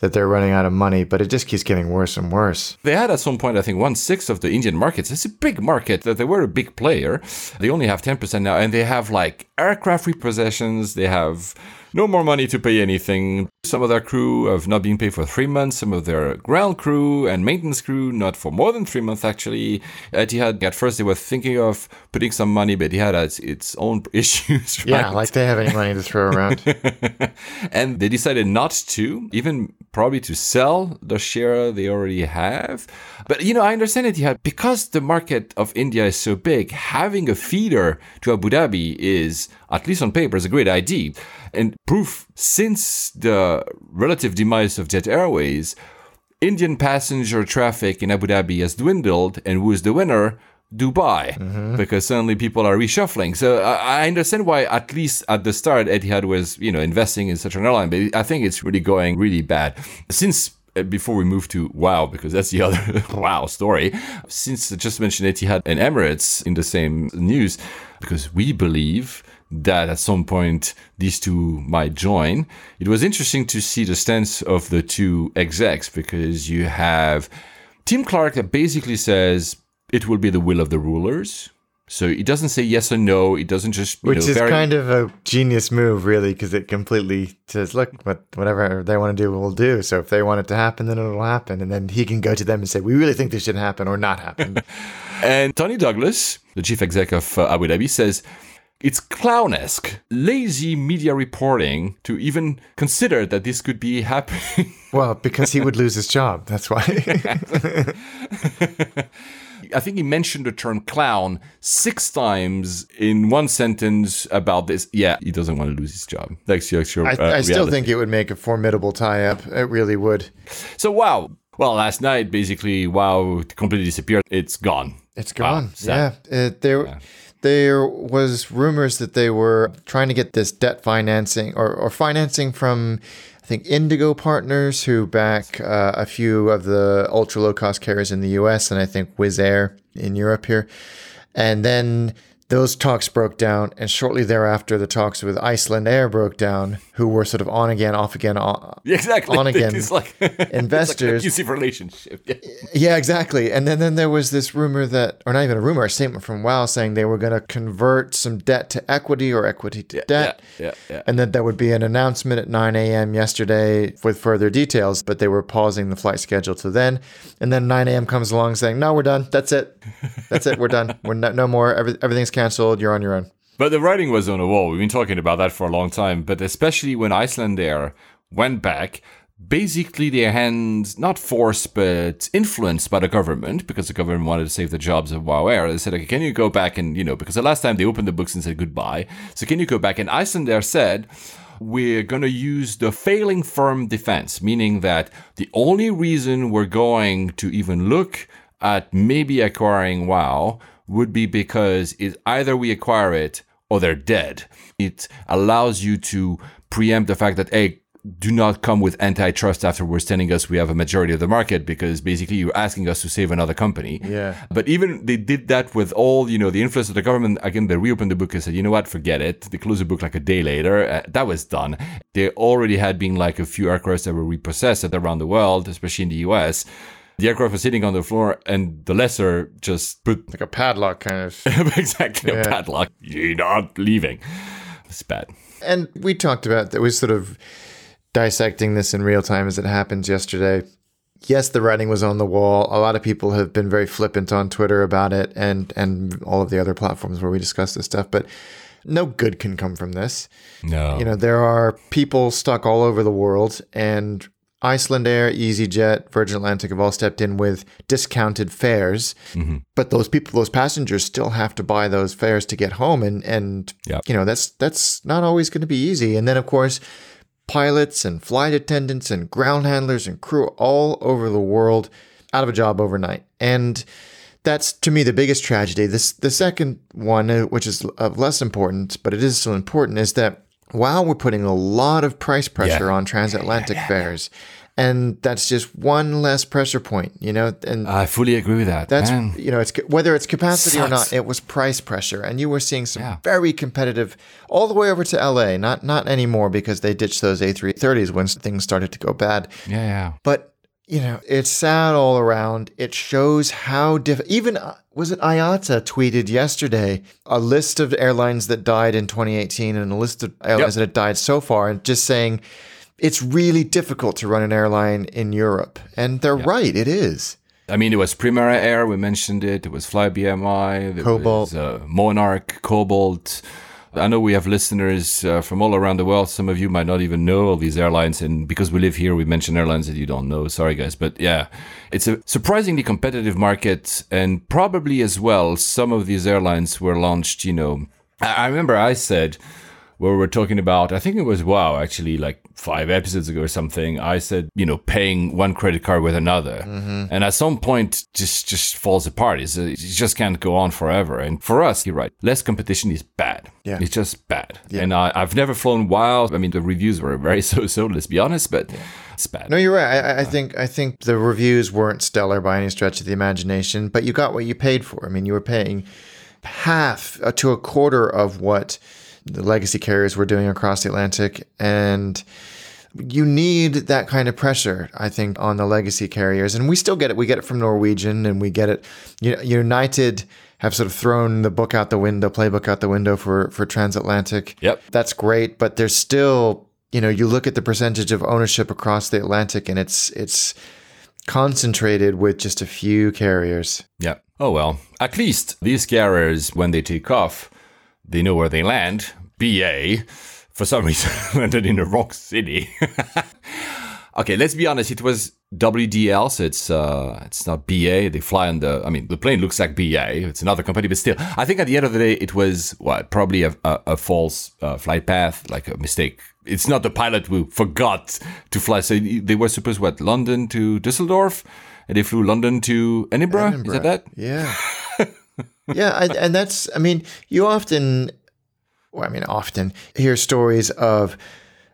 that they're running out of money, but it just keeps getting worse and worse. They had at some point, I think, one sixth of the Indian markets. It's a big market. That they were a big player. They only have ten percent now, and they have like aircraft repossessions. They have no more money to pay anything. Some of their crew have not been paid for three months. Some of their ground crew and maintenance crew not for more than three months actually. Uh, Etihad at first they were thinking of putting some money, but Etihad has its own issues. Right? Yeah, like they have any money to throw around. and they decided not to, even probably to sell the share they already have. But you know, I understand Etihad because the market of India is so big. Having a feeder to Abu Dhabi is, at least on paper, is a great idea and proof since the relative demise of Jet Airways, Indian passenger traffic in Abu Dhabi has dwindled, and who is the winner? Dubai, mm-hmm. because suddenly people are reshuffling. So I understand why, at least at the start, Etihad was, you know, investing in such an airline, but I think it's really going really bad. Since uh, before we move to wow, because that's the other wow story. Since I just mentioned Etihad and Emirates in the same news, because we believe that at some point these two might join. It was interesting to see the stance of the two execs because you have Tim Clark that basically says it will be the will of the rulers. So it doesn't say yes or no. It doesn't just which know, is very... kind of a genius move, really, because it completely says, "Look, what whatever they want to do, we'll do." So if they want it to happen, then it'll happen, and then he can go to them and say, "We really think this should happen or not happen." and Tony Douglas, the chief exec of uh, Abu Dhabi, says it's clownesque, lazy media reporting to even consider that this could be happening. well, because he would lose his job. That's why. I think he mentioned the term clown six times in one sentence about this. Yeah, he doesn't want to lose his job. That's your, your, uh, I, I still think it would make a formidable tie up. It really would. So, wow. Well, last night, basically, wow completely disappeared. It's gone. It's gone. Wow, yeah. Uh, there. Yeah there was rumors that they were trying to get this debt financing or, or financing from I think Indigo Partners, who back uh, a few of the ultra low cost carriers in the US, and I think Wizz Air in Europe here. And then those talks broke down, and shortly thereafter, the talks with Icelandair broke down, who were sort of on again, off again, on, Yeah, exactly. on again. It's like investors. It's like an abusive relationship. Yeah. Yeah, exactly. And then, then there was this rumor that, or not even a rumor, a statement from WoW saying they were going to convert some debt to equity or equity to debt. yeah, yeah, yeah. And that there would be an announcement at 9 a.m. yesterday with further details, but they were pausing the flight schedule to then. And then 9 a.m. comes along saying, no, we're done. That's it. That's it. We're done. We're no, no more. Every, everything's canceled. You're on your own. But the writing was on the wall. We've been talking about that for a long time. But especially when Icelandair went back, basically their hands, not forced, but influenced by the government, because the government wanted to save the jobs of WoW Air. They said, okay, can you go back and, you know, because the last time they opened the books and said goodbye. So can you go back? And Icelandair said, we're going to use the failing firm defense, meaning that the only reason we're going to even look at maybe acquiring WoW would be because it, either we acquire it or they're dead. It allows you to preempt the fact that, hey, do not come with antitrust afterwards telling us we have a majority of the market because basically you're asking us to save another company. Yeah. But even they did that with all, you know, the influence of the government. Again, they reopened the book and said, you know what, forget it. They closed the book like a day later. Uh, that was done. There already had been like a few aircrafts that were repossessed around the world, especially in the US. The aircraft was sitting on the floor and the lesser just put Like a padlock kind of. exactly a padlock. You're not leaving. It's bad. and we talked about that. We sort of dissecting this in real time as it happens yesterday. Yes, the writing was on the wall. A lot of people have been very flippant on Twitter about it and and all of the other platforms where we discuss this stuff, but no good can come from this. No. You know, there are people stuck all over the world and Icelandair, EasyJet, Virgin Atlantic have all stepped in with discounted fares, but those people, those passengers, still have to buy those fares to get home, and and Yep. you know that's that's not always going to be easy. And then of course, pilots and flight attendants and ground handlers and crew all over the world out of a job overnight, and that's to me the biggest tragedy. This the second one, uh, which is of less important, but it is still important, is that while we're putting a lot of price pressure Yeah. on transatlantic fares, and that's just one less pressure point, you know, and I fully agree with that. that's man. you know, it's whether it's capacity or not, it was price pressure, and you were seeing some Yeah. very competitive all the way over to LA. Not not anymore because they ditched those A330s when things started to go bad. Yeah, yeah. But you know, it's sad all around. It shows how diff. Even uh, was it IATA tweeted yesterday a list of airlines that died in 2018 and a list of airlines that had died so far, and just saying it's really difficult to run an airline in Europe. And they're right, it is. I mean, it was Primera Air. We mentioned it. It was Fly BMI. Cobalt. Was, uh, Monarch, Cobalt. I know we have listeners uh, from all around the world. Some of you might not even know all these airlines, and because we live here, we mention airlines that you don't know. Sorry, guys, but yeah, it's a surprisingly competitive market, and probably as well, some of these airlines were launched. You know, I, I remember I said where we were talking about, I think it was wow, actually, like five episodes ago or something. I said, you know, paying one credit card with another, mm-hmm. and at some point, just just falls apart. It's, uh, it just can't go on forever. And for us, you're right. Less competition is bad. Yeah. it's just bad. Yeah. And I, I've never flown WOW. I mean, the reviews were very so-so. Let's be honest, but it's bad. No, you're right. I, I- I uh. think I think the reviews weren't stellar by any stretch of the imagination, but you got what you paid for. I mean, you were paying half uh, to a quarter of what the legacy carriers were doing across the Atlantic, and you need that kind of pressure, I think, on the legacy carriers. And we still get it. We get it from Norwegian, and we get it. United have sort of thrown the book out the window, playbook out the window for for transatlantic. Yep. that's great, but there's still, you know, you look at the percentage of ownership across the Atlantic, and it's it's concentrated with just a few carriers. Yeah. Oh well. At least these carriers, when they take off, they know where they land. BA, for some reason, landed in the wrong city. okay, let's be honest. It was WDL, so it's uh, it's not BA. They fly on the. I mean, the plane looks like BA. It's another company, but still, I think at the end of the day, it was what probably a, a, a false uh, flight path, like a mistake. It's not the pilot who forgot to fly. So they were supposed what London to Düsseldorf, and they flew London to Edinburgh. Is that that? Yeah. yeah, I, and that's, I mean, you often, well, I mean, often hear stories of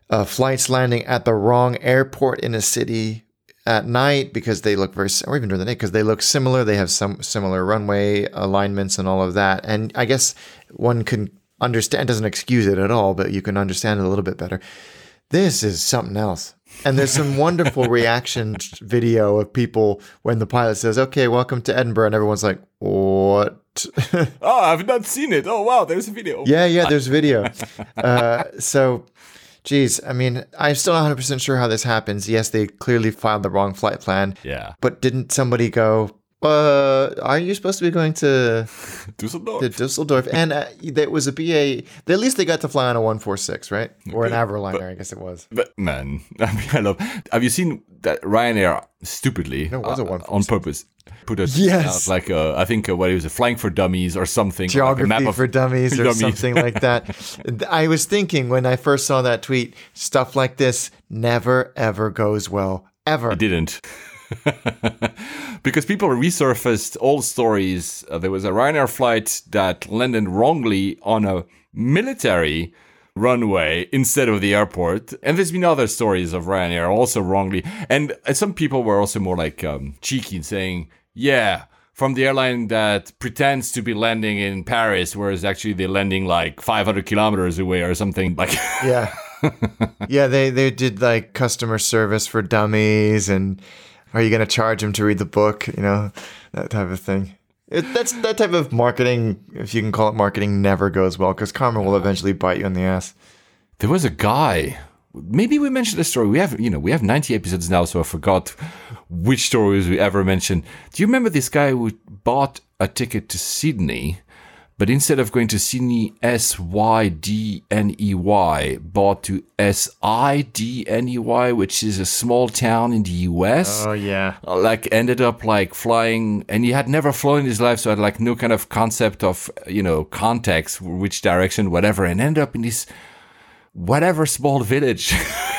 uh, flights landing at the wrong airport in a city at night because they look very, or even during the day because they look similar. They have some similar runway alignments and all of that. And I guess one can understand, doesn't excuse it at all, but you can understand it a little bit better. This is something else. And there's some wonderful reaction video of people when the pilot says, okay, welcome to Edinburgh. And everyone's like, what? Oh, I've not seen it. Oh, wow, there's a video. Yeah, yeah, there's video. Uh, so, geez, I mean, I'm still not 100% sure how this happens. Yes, they clearly filed the wrong flight plan, Yeah. but didn't somebody go, uh, are you supposed to be going to, Dusseldorf. to Dusseldorf? And uh, there was a BA, at least they got to fly on a 146, right? Or an Avroliner, I guess it was. But man, I mean, I love. Have you seen that Ryanair stupidly No, it was a uh, on purpose put a Yes. out like uh, I think uh, what it was a flying for dummies or something like a Geography map of- for dummies or dummies. something like that. I was thinking when I first saw that tweet, stuff like this never, ever goes well. Ever. It didn't. because people resurfaced old stories. Uh, there was a Ryanair flight that landed wrongly on a military runway instead of the airport. And there's been other stories of Ryanair also wrongly. And uh, some people were also more like um, cheeky in saying, yeah, from the airline that pretends to be landing in Paris, whereas actually they're landing like 500 kilometers away or something like. Yeah. yeah, they they did like customer service for dummies and are you going to charge him to read the book, you know, that type of thing. It, that's that type of marketing, if you can call it marketing, never goes well because karma will eventually bite you in the ass. There was a guy. Maybe we mentioned the story. We have, you know, we have 90 episodes now, so I forgot which stories we ever mentioned. Do you remember this guy who bought a ticket to Sydney, but instead of going to Sydney S Y D N E Y, bought to S I D N E Y, which is a small town in the US? Oh yeah. Uh, like ended up like flying and he had never flown in his life so had like no kind of concept of you know context which direction whatever and ended up in this whatever small village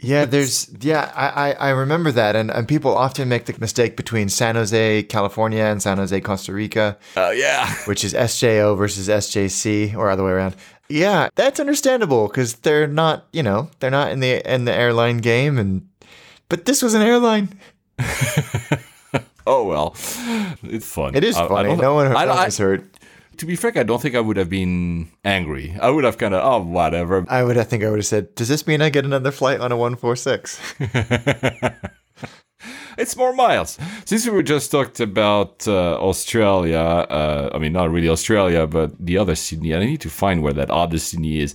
Yeah, there's yeah, I, I, I remember that and, and people often make the mistake between San Jose, California and San Jose, Costa Rica, oh yeah which is SJO versus SJC or other way around. Yeah, that's understandable because they're not, you know, they're not in the in the airline game and but this was an airline. oh well it's fun It is I- funny. don't- no one, no I- hurt. To be frank i don't think i would have been angry i would have kind of oh whatever I would I think I would have said, Does this mean I get another flight on a one four six? It's more miles. Since we just talked about uh, Australia, uh, I mean, not really Australia, but the other Sydney, and I need to find where that other Sydney is.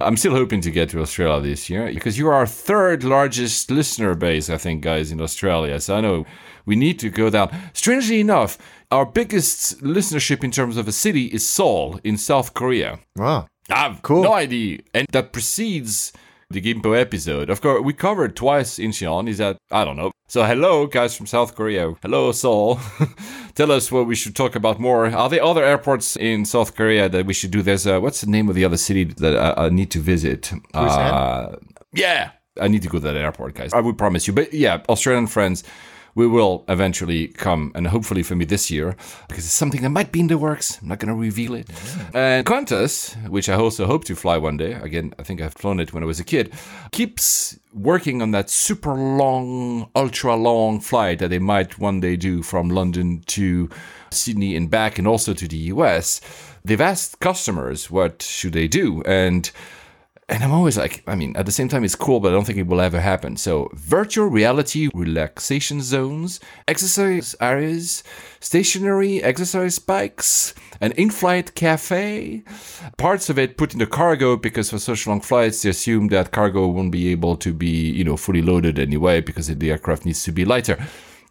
I'm still hoping to get to Australia this year because you're our third largest listener base, I think, guys, in Australia. So I know we need to go down. Strangely enough, our biggest listenership in terms of a city is Seoul in South Korea. Wow. I've Cool. no idea. And that precedes the Gimpo episode. Of course, we covered twice in Incheon. Is that, I don't know. So, hello, guys from South Korea. Hello, Seoul. Tell us what we should talk about more. Are there other airports in South Korea that we should do? There's, uh, what's the name of the other city that I, I need to visit? Uh, yeah, I need to go to that airport, guys. I would promise you. But yeah, Australian friends, we will eventually come, and hopefully for me this year, because it's something that might be in the works. I'm not going to reveal it. And Qantas, which I also hope to fly one day, again, I think I've flown it when I was a kid, keeps working on that super long, ultra long flight that they might one day do from London to Sydney and back, and also to the US. They've asked customers what should they do, and and I'm always like, I mean, at the same time, it's cool, but I don't think it will ever happen. So, virtual reality relaxation zones, exercise areas, stationary exercise bikes, an in flight cafe, parts of it put in the cargo because for such long flights, they assume that cargo won't be able to be, you know, fully loaded anyway because the aircraft needs to be lighter.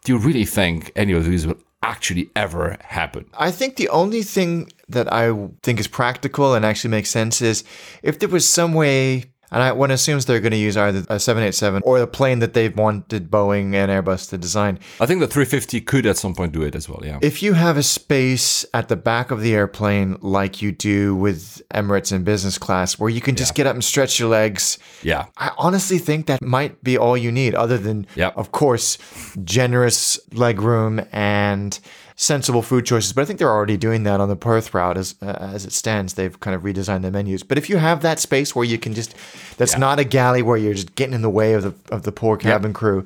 Do you really think any of these will actually ever happen? I think the only thing that I think is practical and actually makes sense is if there was some way, and I, one assumes they're going to use either a 787 or the plane that they've wanted Boeing and Airbus to design. I think the 350 could at some point do it as well, yeah. If you have a space at the back of the airplane like you do with Emirates in business class, where you can just get up and stretch your legs, yeah. I honestly think that might be all you need, other than, of course, generous leg room and sensible food choices. But I think they're already doing that on the Perth route as uh, as it stands. They've kind of redesigned the menus. But if you have that space where you can just, that's not a galley where you're just getting in the way of the of the poor cabin crew.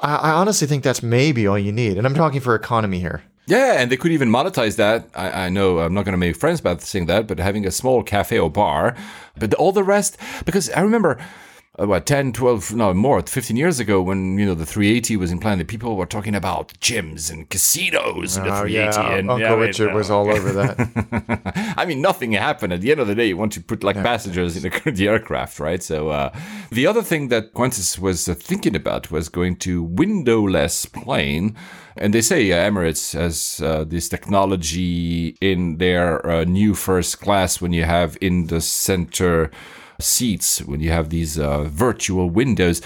I, I honestly think that's maybe all you need. And I'm talking for economy here. Yeah, and they could even monetize that. I, I know I'm not going to make friends by saying that, but having a small cafe or bar, but all the rest, because I remember what 10 12 no more 15 years ago when you know the 380 was implanted people were talking about gyms and casinos and the Oh, 380 yeah. and Uncle yeah, I mean, was uh, all over that. I mean, nothing happened. At the end of the day, you want to put like passengers in the, the aircraft, right? So uh, the other thing that Qantas was uh, thinking about was going to windowless plane. And they say uh, Emirates has uh, this technology in their uh, new first class when you have in the center seats, when you have these uh, virtual windows.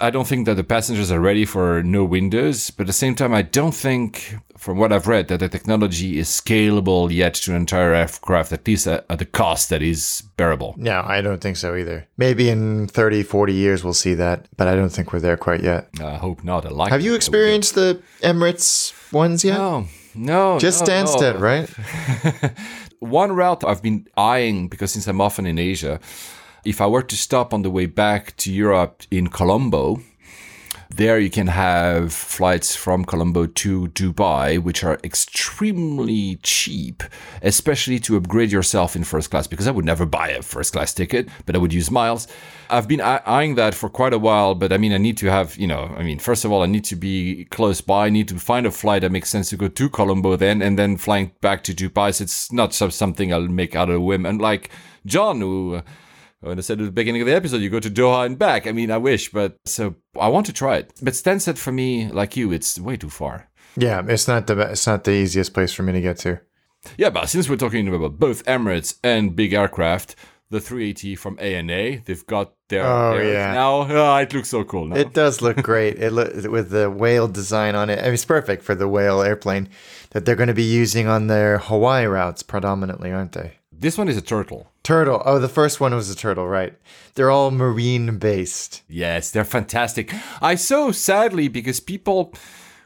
I don't think that the passengers are ready for no windows, but at the same time, I don't think, from what I've read, that the technology is scalable yet to an entire aircraft, at least at, at the cost that is bearable. no, I don't think so either. Maybe in 30, 40 years we'll see that, but I don't think we're there quite yet. I hope not. I like. Have you experienced the Emirates ones yet? No, no, Just no, no. Stansted, right? One route I've been eyeing because since I'm often in Asia, if I were to stop on the way back to Europe in Colombo, there you can have flights from Colombo to Dubai, which are extremely cheap, especially to upgrade yourself in first class. Because I would never buy a first class ticket, but I would use miles. I've been eyeing that for quite a while, but I mean, I need to have, you know, I mean, first of all, I need to be close by. I need to find a flight that makes sense to go to Colombo then, and then flying back to Dubai. So it's not something I'll make out of a whim. And like John, who uh, when I said at the beginning of the episode, you go to Doha and back. I mean, I wish, but so I want to try it. But Stansted for me, like you, it's way too far. Yeah, it's not the it's not the easiest place for me to get to. Yeah, but since we're talking about both Emirates and big aircraft, the 380 from ANA, they've got their, Oh, yeah. now. Oh, it looks so cool now. It does look great. It look with the whale design on it. I mean, it's perfect for the whale airplane that they're going to be using on their Hawaii routes predominantly, aren't they? This one is a turtle. Turtle. Oh, the first one was a turtle, right? They're all marine based. Yes, they're fantastic. I so sadly because people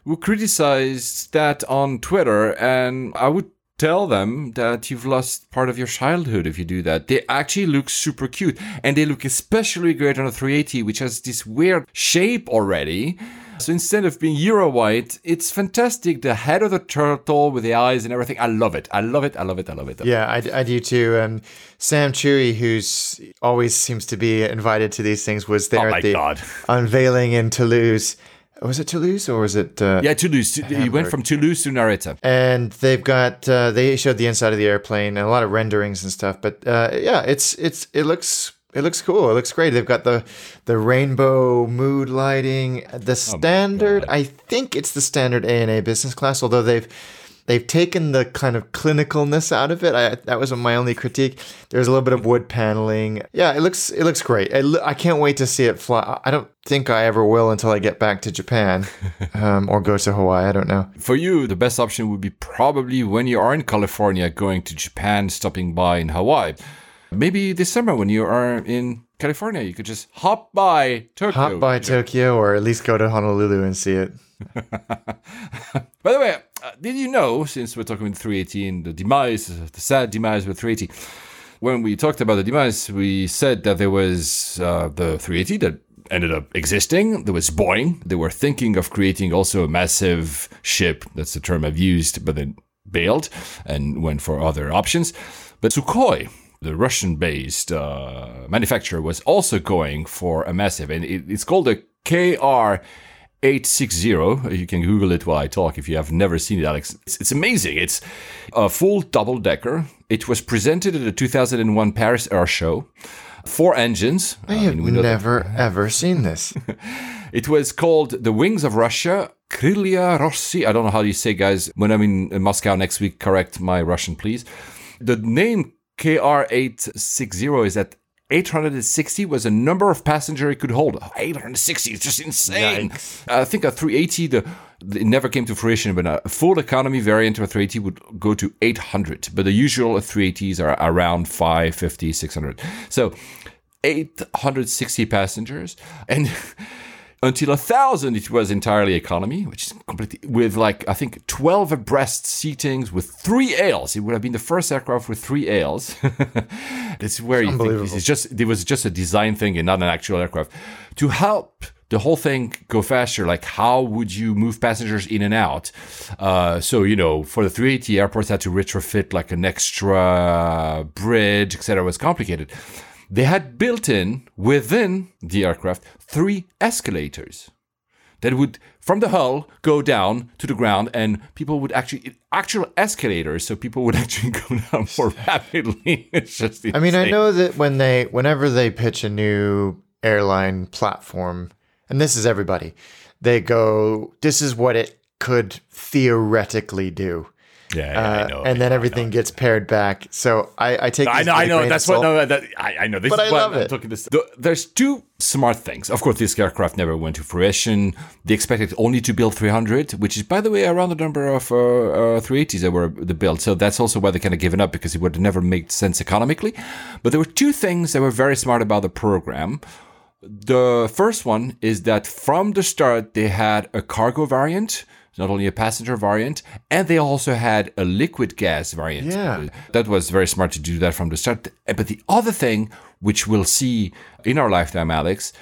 who criticized that on Twitter, and I would tell them that you've lost part of your childhood if you do that. They actually look super cute, and they look especially great on a 380, which has this weird shape already. So instead of being Euro white, it's fantastic. The head of the turtle with the eyes and everything. I love it. I love it. I love it. I love it. Yeah, I, I do too. Um, Sam Chui, who's always seems to be invited to these things, was there Oh at the God. unveiling in Toulouse. Was it Toulouse or was it? Uh, Yeah, Toulouse. He went from Toulouse to Narita. and they've got uh, they showed the inside of the airplane and a lot of renderings and stuff but uh, yeah it's it's it looks it looks cool. It looks great. They've got the the rainbow mood lighting. The standard i think it's the standard ana business class although they've they've taken the kind of clinicalness out of it. I, that was my only critique. There's a little bit of wood paneling. Yeah it looks it looks great. It, lo- i can't wait to see it fly. I don't think i ever will until i get back to japan um, or go to hawaii. I don't know. For you, the best option would be probably when you are in California, going to Japan, stopping by in Hawaii. Maybe this summer when you are in California, you could just hop by Tokyo. hop by Tokyo or at least go to Honolulu and see it. By the way, uh, did you know, since we're talking about 380 and the demise, the sad demise with 380, when we talked about the demise, we said that there was uh, the 380 that ended up existing. There was Boeing. They were thinking of creating also a massive ship. That's the term I've used, but then bailed and went for other options. But Sukhoi, the Russian based uh, manufacturer, was also going for a massive, and it, it's called a KR. 860. You can Google it while I talk if you have never seen it, Alex. It's, it's amazing. It's a full double decker. It was presented at the 2001 Paris Air Show. Four engines. I have know that- never ever seen this. it was called The Wings of Russia, Krylia Rossi. I don't know how you say, guys. When I'm in Moscow next week, correct my Russian, please. The name KR860 is that 860 was a number of passenger it could hold. 860 is just insane. I think a 380, the, the- it never came to fruition, but a full economy variant of a 380 would go to 800. But the usual 380s are around 550, 600. So 860 passengers. And until a thousand, it was entirely economy, which is completely with like I think 12 abreast seatings with three aisles. It would have been the first aircraft with three aisles. That's where you think this is just it was just a design thing and not an actual aircraft. To help the whole thing go faster. Like, how would you move passengers in and out? Uh, so, you know, for the 380, airports had to retrofit like an extra bridge, etc. It was complicated. They had built in within the aircraft three escalators that would from the hull go down to the ground and people would actually actual escalators so people would actually go down more rapidly. It's just I mean, I know that when they, whenever they pitch a new airline platform, and this is everybody, they go, "This is what it could theoretically do," yeah, yeah, uh, I know and then I everything gets pared back. So I, I take. I know, I know. That's what. No, that, I, I know. This But is I love it. talking this. There's two smart things. Of course, this aircraft never went to fruition. They expected only to build 300, which is, by the way, around the number of uh, uh, 380s that were the built. So that's also why they kind of given up because it would never make sense economically. But there were two things that were very smart about the program. The first one is that from the start they had a cargo variant, not only a passenger variant, and they also had a liquid gas variant. Yeah. That was very smart to do that from the start. Eh, but the other thing, which we'll see in our lifetime, Alex,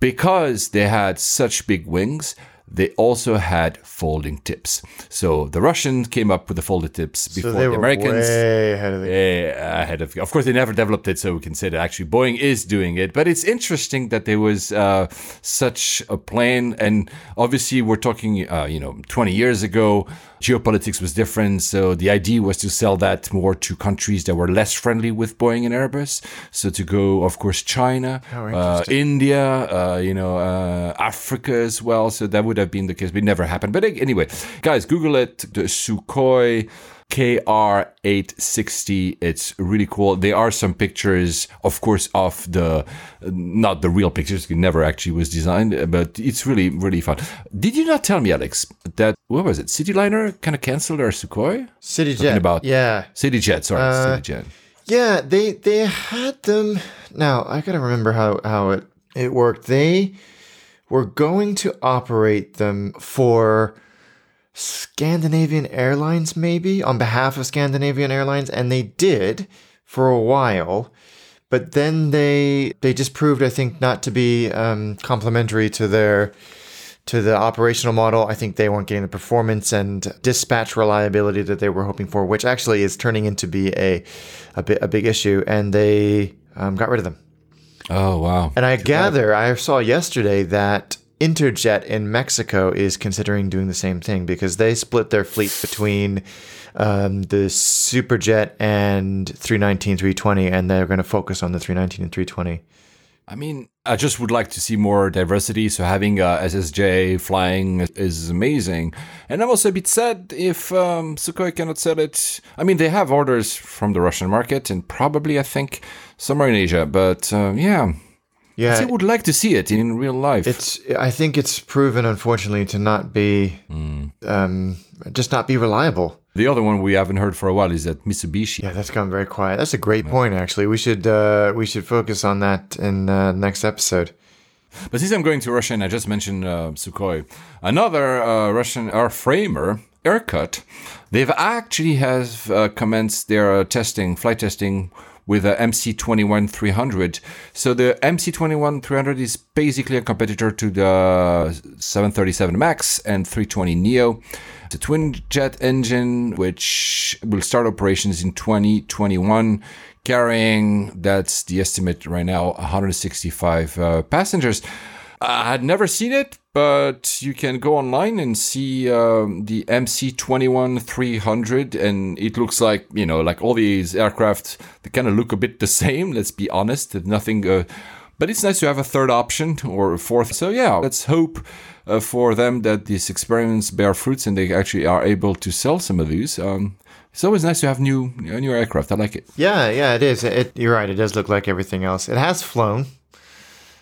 because they had such big wings, they also had folding tips. So the Russians came up with the folded tips before So they the were Americans. way ahead of the ahead of of course they never developed it so we can say that actually boeing is doing it but it's interesting that there was uh, such a plan and obviously we're talking uh, you know 20 years ago geopolitics was different so the idea was to sell that more to countries that were less friendly with boeing and airbus. So to go of course china uh, india uh, you know uh, africa as well. So that would have been the case but it never happened. But anyway guys google it the sukhoi KR860. It's really cool. There are some pictures, of course, of the not the real pictures. It never actually was designed, but it's really really fun. Did you not tell me, Alex, that what was it? Cityliner kind of canceled their Sukhoi. City Jet. about- yeah, CityJet, sorry, Uh, CityJet. yeah. They they had them. Now I gotta remember how how it it worked. They were going to operate them for Scandinavian Airlines, maybe on behalf of Scandinavian Airlines, and they did for a while. But then they they just proved, I think, not to be um, complementary to their to the operational model. I think they weren't getting the performance and dispatch reliability that they were hoping for, which actually is turning into be a a, bit, a big issue. And they um, got rid of them. Oh wow. And I gather I saw yesterday that Interjet in Mexico is considering doing the same thing because they split their fleet between um, the Superjet and 319, 320, and they're going to focus on the 319 and 320. I mean, I just would like to see more diversity. So having uh, SSJ flying is amazing. And I'm also a bit sad if um, Sukhoi cannot sell it. I mean, they have orders from the Russian market and probably, I think, somewhere in Asia. But uh, yeah, Yeah, I would like to see it in real life. It's. I think it's proven, unfortunately, to not be, um, just not be reliable. the other one we haven't heard for a while is that Mitsubishi. Yeah, that's gone very quiet. That's a great point, actually. We should uh, we should focus on that in uh, next episode. But since I'm going to Russia and I just mentioned uh, Sukhoi, another uh, Russian airframer, Irkut, they've actually have uh, commenced their uh, testing, flight testing with a MC21-300. So the MC21-300 is basically a competitor to the 737 MAX and 320 Neo. It's a twin jet engine which will start operations in 2021 carrying that's the estimate right now 165 uh, passengers i had never seen it but you can go online and see um, the mc21 300 and it looks like you know like all these aircraft they kind of look a bit the same let's be honest nothing uh, but it's nice to have a third option or a fourth so yeah let's hope uh, for them that these experiments bear fruits and they actually are able to sell some of these um, it's always nice to have new new aircraft. I like it. Yeah, yeah, it is. It, you're right. It does look like everything else. It has flown.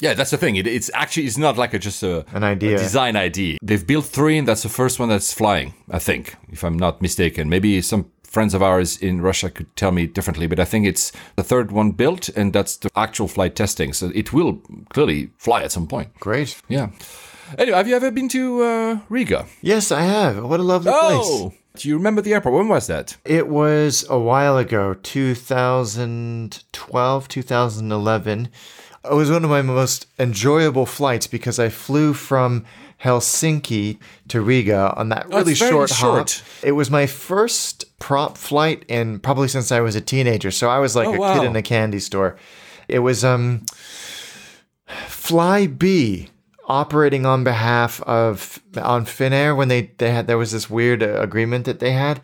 Yeah, that's the thing. It, it's actually it's not like a, just a An idea. a design idea. They've built three, and that's the first one that's flying. I think, if I'm not mistaken. Maybe some friends of ours in Russia could tell me differently, but I think it's the third one built, and that's the actual flight testing. So it will clearly fly at some point. Great. Yeah. Anyway, have you ever been to uh, Riga? Yes, I have. What a lovely place. Oh, do you remember the airport? When was that? It was a while ago, 2012, 2011. It was one of my most enjoyable flights because I flew from Helsinki to Riga on that Oh, really very short, short. hop. It was my first prop flight in probably since I was a teenager. So I was like Oh, a wow. kid in a candy store. It was um Flybe operating on behalf of on Finnair when they they had there was this weird uh, agreement that they had.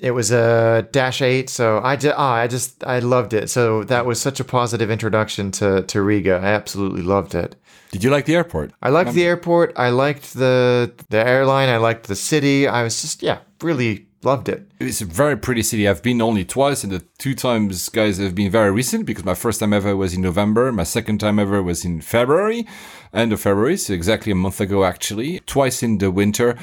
It was a dash eight, so I just ah, I just I loved it. So that was such a positive introduction to to Riga. I absolutely loved it. Did you like the airport? I liked the airport. I liked the the airline. I liked the city. I was just yeah, really loved it. It's a very pretty city. I've been only twice, and the two times, guys, have been very recent because my first time ever was in November. My second time ever was in February, end of February, so exactly a month ago, actually. Twice in the winter.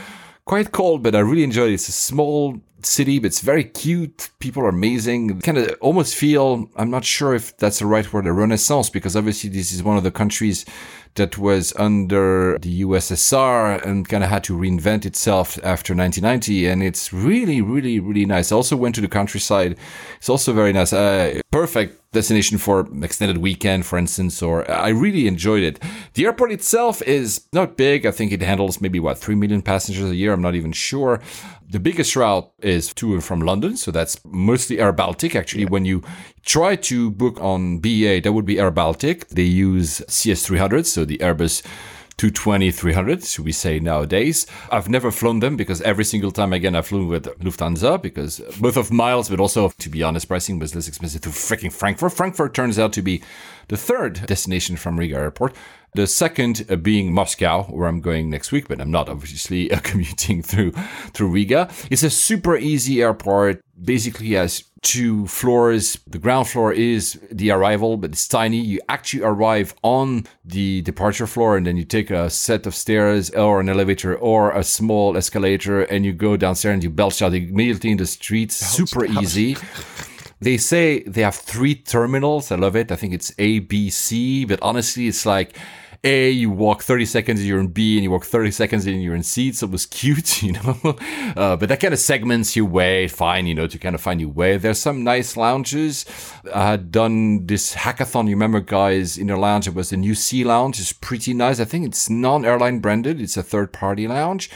Quite cold, but I really enjoyed it. It's a small city, but it's very cute. People are amazing. Kind of almost feel, I'm not sure if that's the right word, a renaissance, because obviously this is one of the countries that was under the USSR and kind of had to reinvent itself after 1990. And it's really, really, really nice. I also went to the countryside. It's also very nice. Uh, perfect destination for extended weekend, for instance, or uh, I really enjoyed it. The airport itself is not big. I think it handles maybe what, 3 million passengers a year. I'm not even sure. The biggest route is to and from London. So that's mostly Air Baltic. Actually, when you try to book on BA, that would be Air Baltic. They use CS300, so the Airbus 220 300 should we say nowadays. I've never flown them because every single time again i've flown with lufthansa because both of miles but also to be honest pricing was less expensive to freaking frankfurt. Frankfurt turns out to be the third destination from riga airport the second being Moscow, where I'm going next week, but I'm not obviously uh, commuting through through Riga. It's a super easy airport. Basically, has two floors. The ground floor is the arrival, but it's tiny. You actually arrive on the departure floor, and then you take a set of stairs or an elevator or a small escalator, and you go downstairs and you belch out immediately in the streets. super easy. They say they have three terminals. I love it. I think it's A, B, C, but honestly, it's like A, you walk 30 seconds, you're in B, and you walk 30 seconds, and you're in C. So it was cute, you know. Uh, but that kind of segments your way, fine, you know, to kind of find your way. There's some nice lounges. I had done this hackathon. You remember, guys, in a lounge, it was the new C lounge. It's pretty nice. I think it's non airline branded, it's a third party lounge.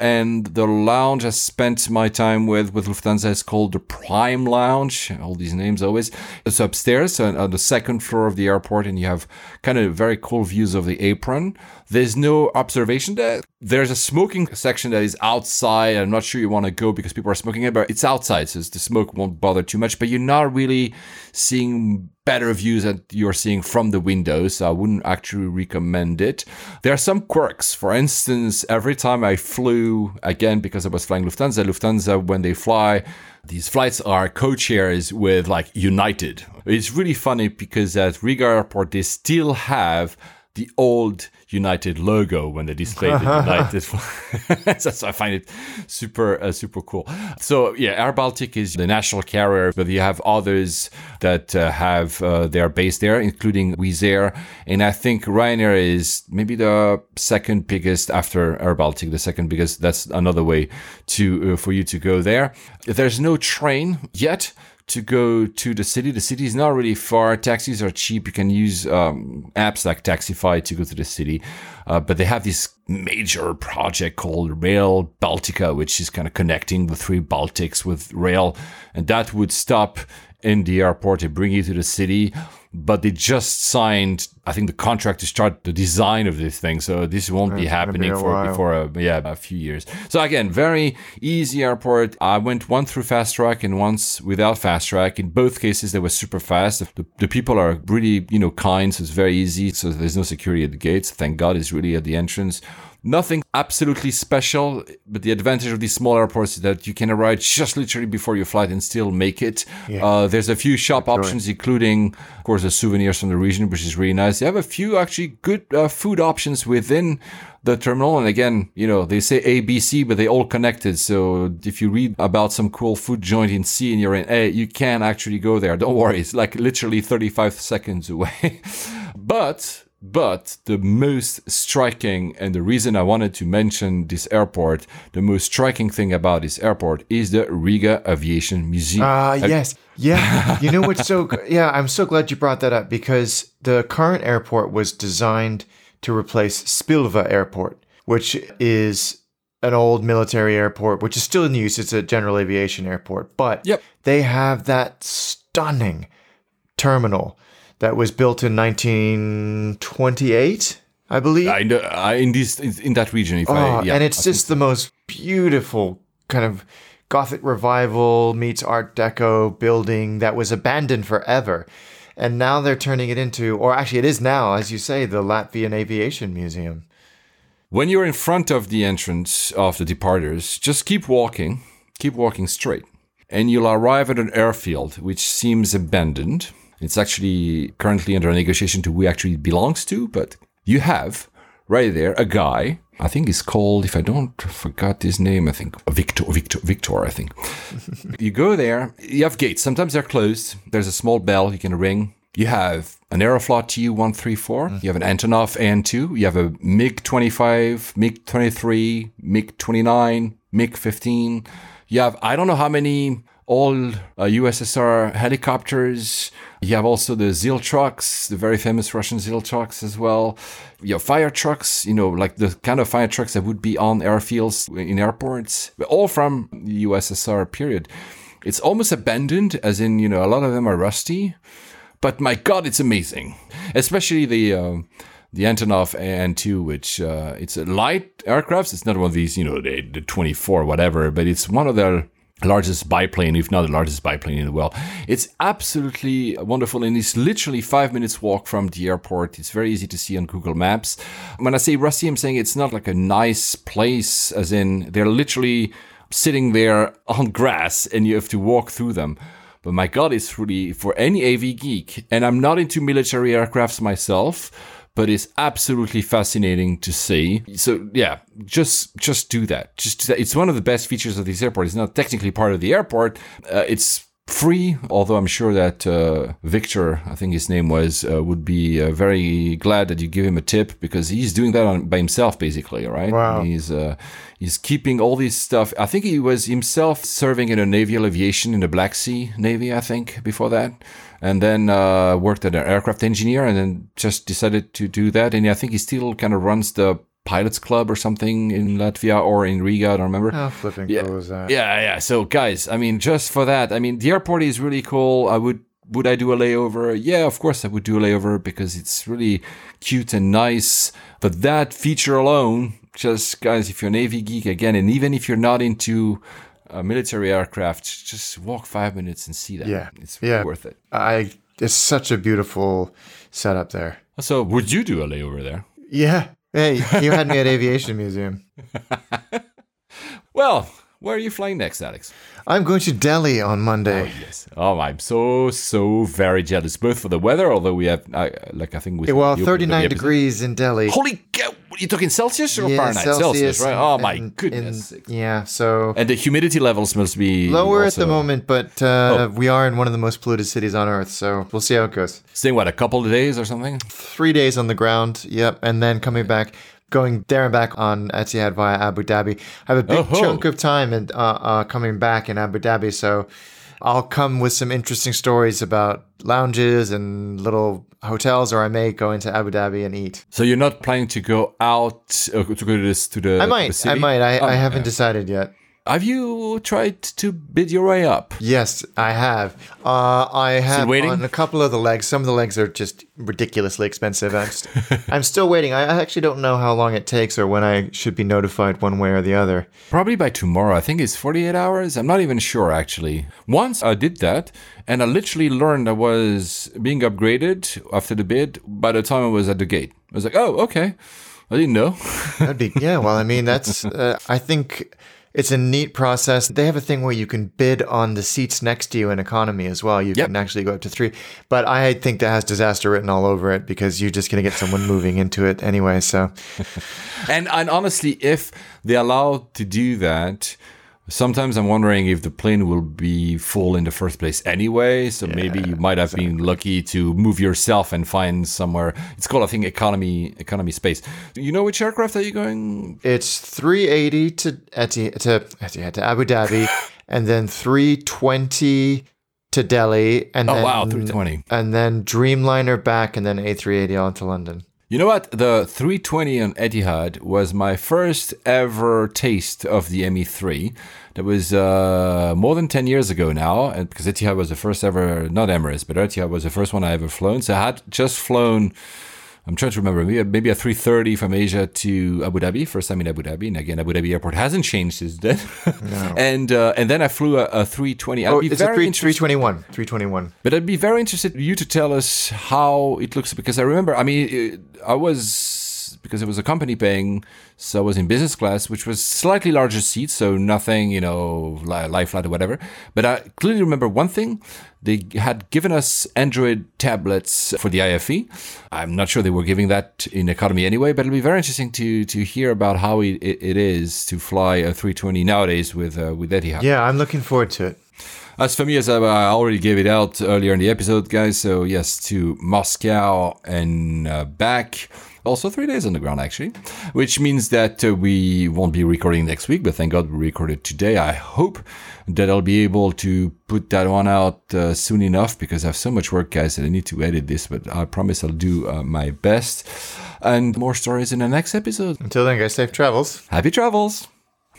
And the lounge I spent my time with with Lufthansa is called the Prime Lounge. All these names always. It's upstairs on, on the second floor of the airport, and you have kind of very cool views of the apron. There's no observation deck. There's a smoking section that is outside. I'm not sure you want to go because people are smoking it, but it's outside, so the smoke won't bother too much. But you're not really seeing better views that you're seeing from the windows. So I wouldn't actually recommend it. There are some quirks. For instance, every time I flew, again, because I was flying Lufthansa, Lufthansa, when they fly, these flights are codeshares with like United. It's really funny because at Riga Airport, they still have the old United logo when they displayed the United. so I find it super, uh, super cool. So yeah, Air Baltic is the national carrier, but you have others that uh, have uh, their base there, including Wizz Air. And I think Ryanair is maybe the second biggest after Air Baltic, the second biggest. That's another way to, uh, for you to go there. There's no train yet to go to the city. The city is not really far. Taxis are cheap. You can use um, apps like Taxify to go to the city. Uh, but they have this major project called Rail Baltica, which is kind of connecting the three Baltics with rail. And that would stop in the airport and bring you to the city. But they just signed, I think, the contract to start the design of this thing. So this won't be It's gonna happening be for before a, yeah a few years. So again, very easy airport. I went one through fast track and once without fast track. In both cases, they were super fast. The, the people are really you know kind, so it's very easy. So there's no security at the gates. Thank God, it's really at the entrance. Nothing absolutely special, but the advantage of these small airports is that you can arrive just literally before your flight and still make it. Uh, there's a few shop options, including, of course, the souvenirs from the region, which is really nice. They have a few actually good uh, food options within the terminal. And again, you know, they say A, B, C, but they all connected. So if you read about some cool food joint in C and you're in A, you can actually go there. Don't worry. It's like literally 35 seconds away. but But the most striking, and the reason I wanted to mention this airport, the most striking thing about this airport is the Riga Aviation Museum. Ah, yes. Yeah. You know what's so, yeah, I'm so glad you brought that up because the current airport was designed to replace Spilva Airport, which is an old military airport, which is still in use. It's a general aviation airport, but Yep. they have that stunning terminal that was built in 1928, I believe. I know, I, in this in, that region, if Oh, I uh, yeah, and it's I just the most beautiful kind of Gothic revival meets Art Deco building that was abandoned forever. And now they're turning it into, or actually, it is now, as you say, the Latvian Aviation Museum. When you're in front of the entrance of the departures, just keep walking, keep walking straight, and you'll arrive at an airfield which seems abandoned. It's actually currently under negotiation to who actually belongs to, but you have right there a guy. I think he's called, if I don't forgot his name, I think Victor, Victor, Victor, I think. you go there, you have gates. Sometimes they're closed. There's a small bell you can ring. You have an Aeroflot Tu 134. Mm. You have an Antonov AN2. You have a MiG 25, MiG 23, MiG 29, MiG 15. You have, I don't know how many all uh, USSR helicopters. You have also the Zil trucks, the very famous Russian Zil trucks as well. You have fire trucks, you know, like the kind of fire trucks that would be on airfields in airports, all from the USSR period. It's almost abandoned, as in, you know, a lot of them are rusty, but my God, it's amazing. Especially the. Uh, the Antonov AN2, which uh, it's a light aircraft. It's not one of these, you know, the, the 24 whatever, but it's one of their largest biplane, if not the largest biplane in the world. It's absolutely wonderful, and it's literally five minutes walk from the airport. It's very easy to see on Google Maps. When I say rusty, I'm saying it's not like a nice place, as in they're literally sitting there on grass, and you have to walk through them. But my God, it's really for any AV geek, and I'm not into military aircrafts myself but it's absolutely fascinating to see. So yeah, just just do that. Just do that. It's one of the best features of this airport. It's not technically part of the airport. Uh, it's free, although I'm sure that uh, Victor, I think his name was, uh, would be uh, very glad that you give him a tip because he's doing that on, by himself, basically, right? Wow. He's uh, he's keeping all this stuff. I think he was himself serving in a naval aviation in the Black Sea Navy, I think, before that and then uh, worked as an aircraft engineer and then just decided to do that. And I think he still kind of runs the pilots club or something in Latvia or in Riga. I don't remember. How flipping yeah. cool is that? Yeah, yeah. So guys, I mean, just for that, I mean, the airport is really cool. I would. Would I do a layover? Yeah, of course I would do a layover because it's really cute and nice. But that feature alone, just guys, if you're an AV geek again, and even if you're not into a military aircraft, just walk five minutes and see that. Yeah. It's Yeah. worth it. I it's such a beautiful setup there. So, would you do a layover there? Yeah. Hey, you had me at Aviation Museum. Well, where are you flying next, Alex? I'm going to Delhi on Monday. Oh, Yes. Oh, I'm so so very jealous, both for the weather, although we have, uh, like, I think we. well, you opened 39 degrees in Delhi. Holy cow! You talking Celsius or Yeah, Fahrenheit? right? Oh my goodness! and- yeah, so and the humidity levels must be lower at the moment, but uh, we are in one of the most polluted cities on Earth, so we'll see how it goes. Staying what a couple of days or something. Three days on the ground, yep, and then coming back, going there and back on Etihad via Abu Dhabi. I have a big Oh-ho. chunk of time and uh, uh, coming back in Abu Dhabi, so I'll come with some interesting stories about lounges and little hotels, or I may go into Abu Dhabi and eat. So you're not planning to go out uh, to go to this to the. I to the might, I might. I, Oh, I haven't yeah. decided yet. Have you tried to bid your way up? Yes, I have. Uh, I have waiting? on a couple of the legs. Some of the legs are just ridiculously expensive. I'm, st- I'm still waiting. I I actually don't know how long it takes or when I should be notified one way or the other. Probably by tomorrow. I think it's 48 hours. I'm not even sure actually. Once I did that and I literally learned I was being upgraded after the bid by the time I was at the gate. I was like, oh, okay. I didn't know. That'd be yeah. Well, I mean, that's. Uh, I think it's a neat process. They have a thing where you can bid on the seats next to you in economy as well. You Yep. can actually go up to three. But I think that has disaster written all over it because you're just going to get someone moving into it anyway. So and and honestly, if they allow to do that, Sometimes I'm wondering if the plane will be full in the first place anyway. So maybe you might have been lucky to move yourself and find somewhere. It's called, I think, economy economy space. Do You know which aircraft are you going? It's 380 to Etihad to, Etihad, to Abu Dhabi, and then 320 to Delhi, and Oh then wow, 320. and then Dreamliner back, and then A380 on to London. You know what? The 320 on Etihad was my first ever taste of the ME3. That was uh, more than 10 years ago now, and because Etihad was the first ever, not Emirates, but Etihad was the first one I ever flown. So I had just flown. I'm trying to remember, maybe, maybe a 330 from Asia to Abu Dhabi, first time in Abu Dhabi. And again, Abu Dhabi airport hasn't changed since then. and uh, and then I flew a, a 320. Oh, it's a three, interested- 321. 321. but I'd be very interested you to tell us how it looks because I remember. I mean, it, I was because it was a company paying, so I was in business class, which was slightly larger seats, so nothing, you know, li- lie flat or whatever. But I clearly remember one thing: they had given us Android tablets for the IFE. I'm not sure they were giving that in economy anyway, but it'll be very interesting to to hear about how it, it, is to fly a 320 nowadays with uh, with Etihad. Yeah, I'm looking forward to it. As for me, as I, I already gave it out earlier in the episode, guys. So yes, to Moscow and uh, back. Also three days on the ground, actually, which means that uh, we won't be recording next week. But thank God we recorded today. I hope that I'll be able to put that one out uh, soon enough because I have so much work, guys, that I need to edit this. But I promise I'll do uh, my best. And more stories in the next episode. Until then, guys, safe travels. Happy travels!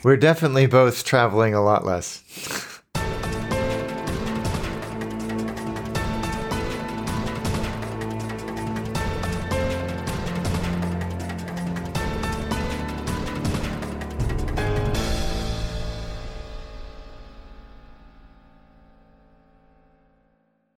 We're definitely both traveling a lot less.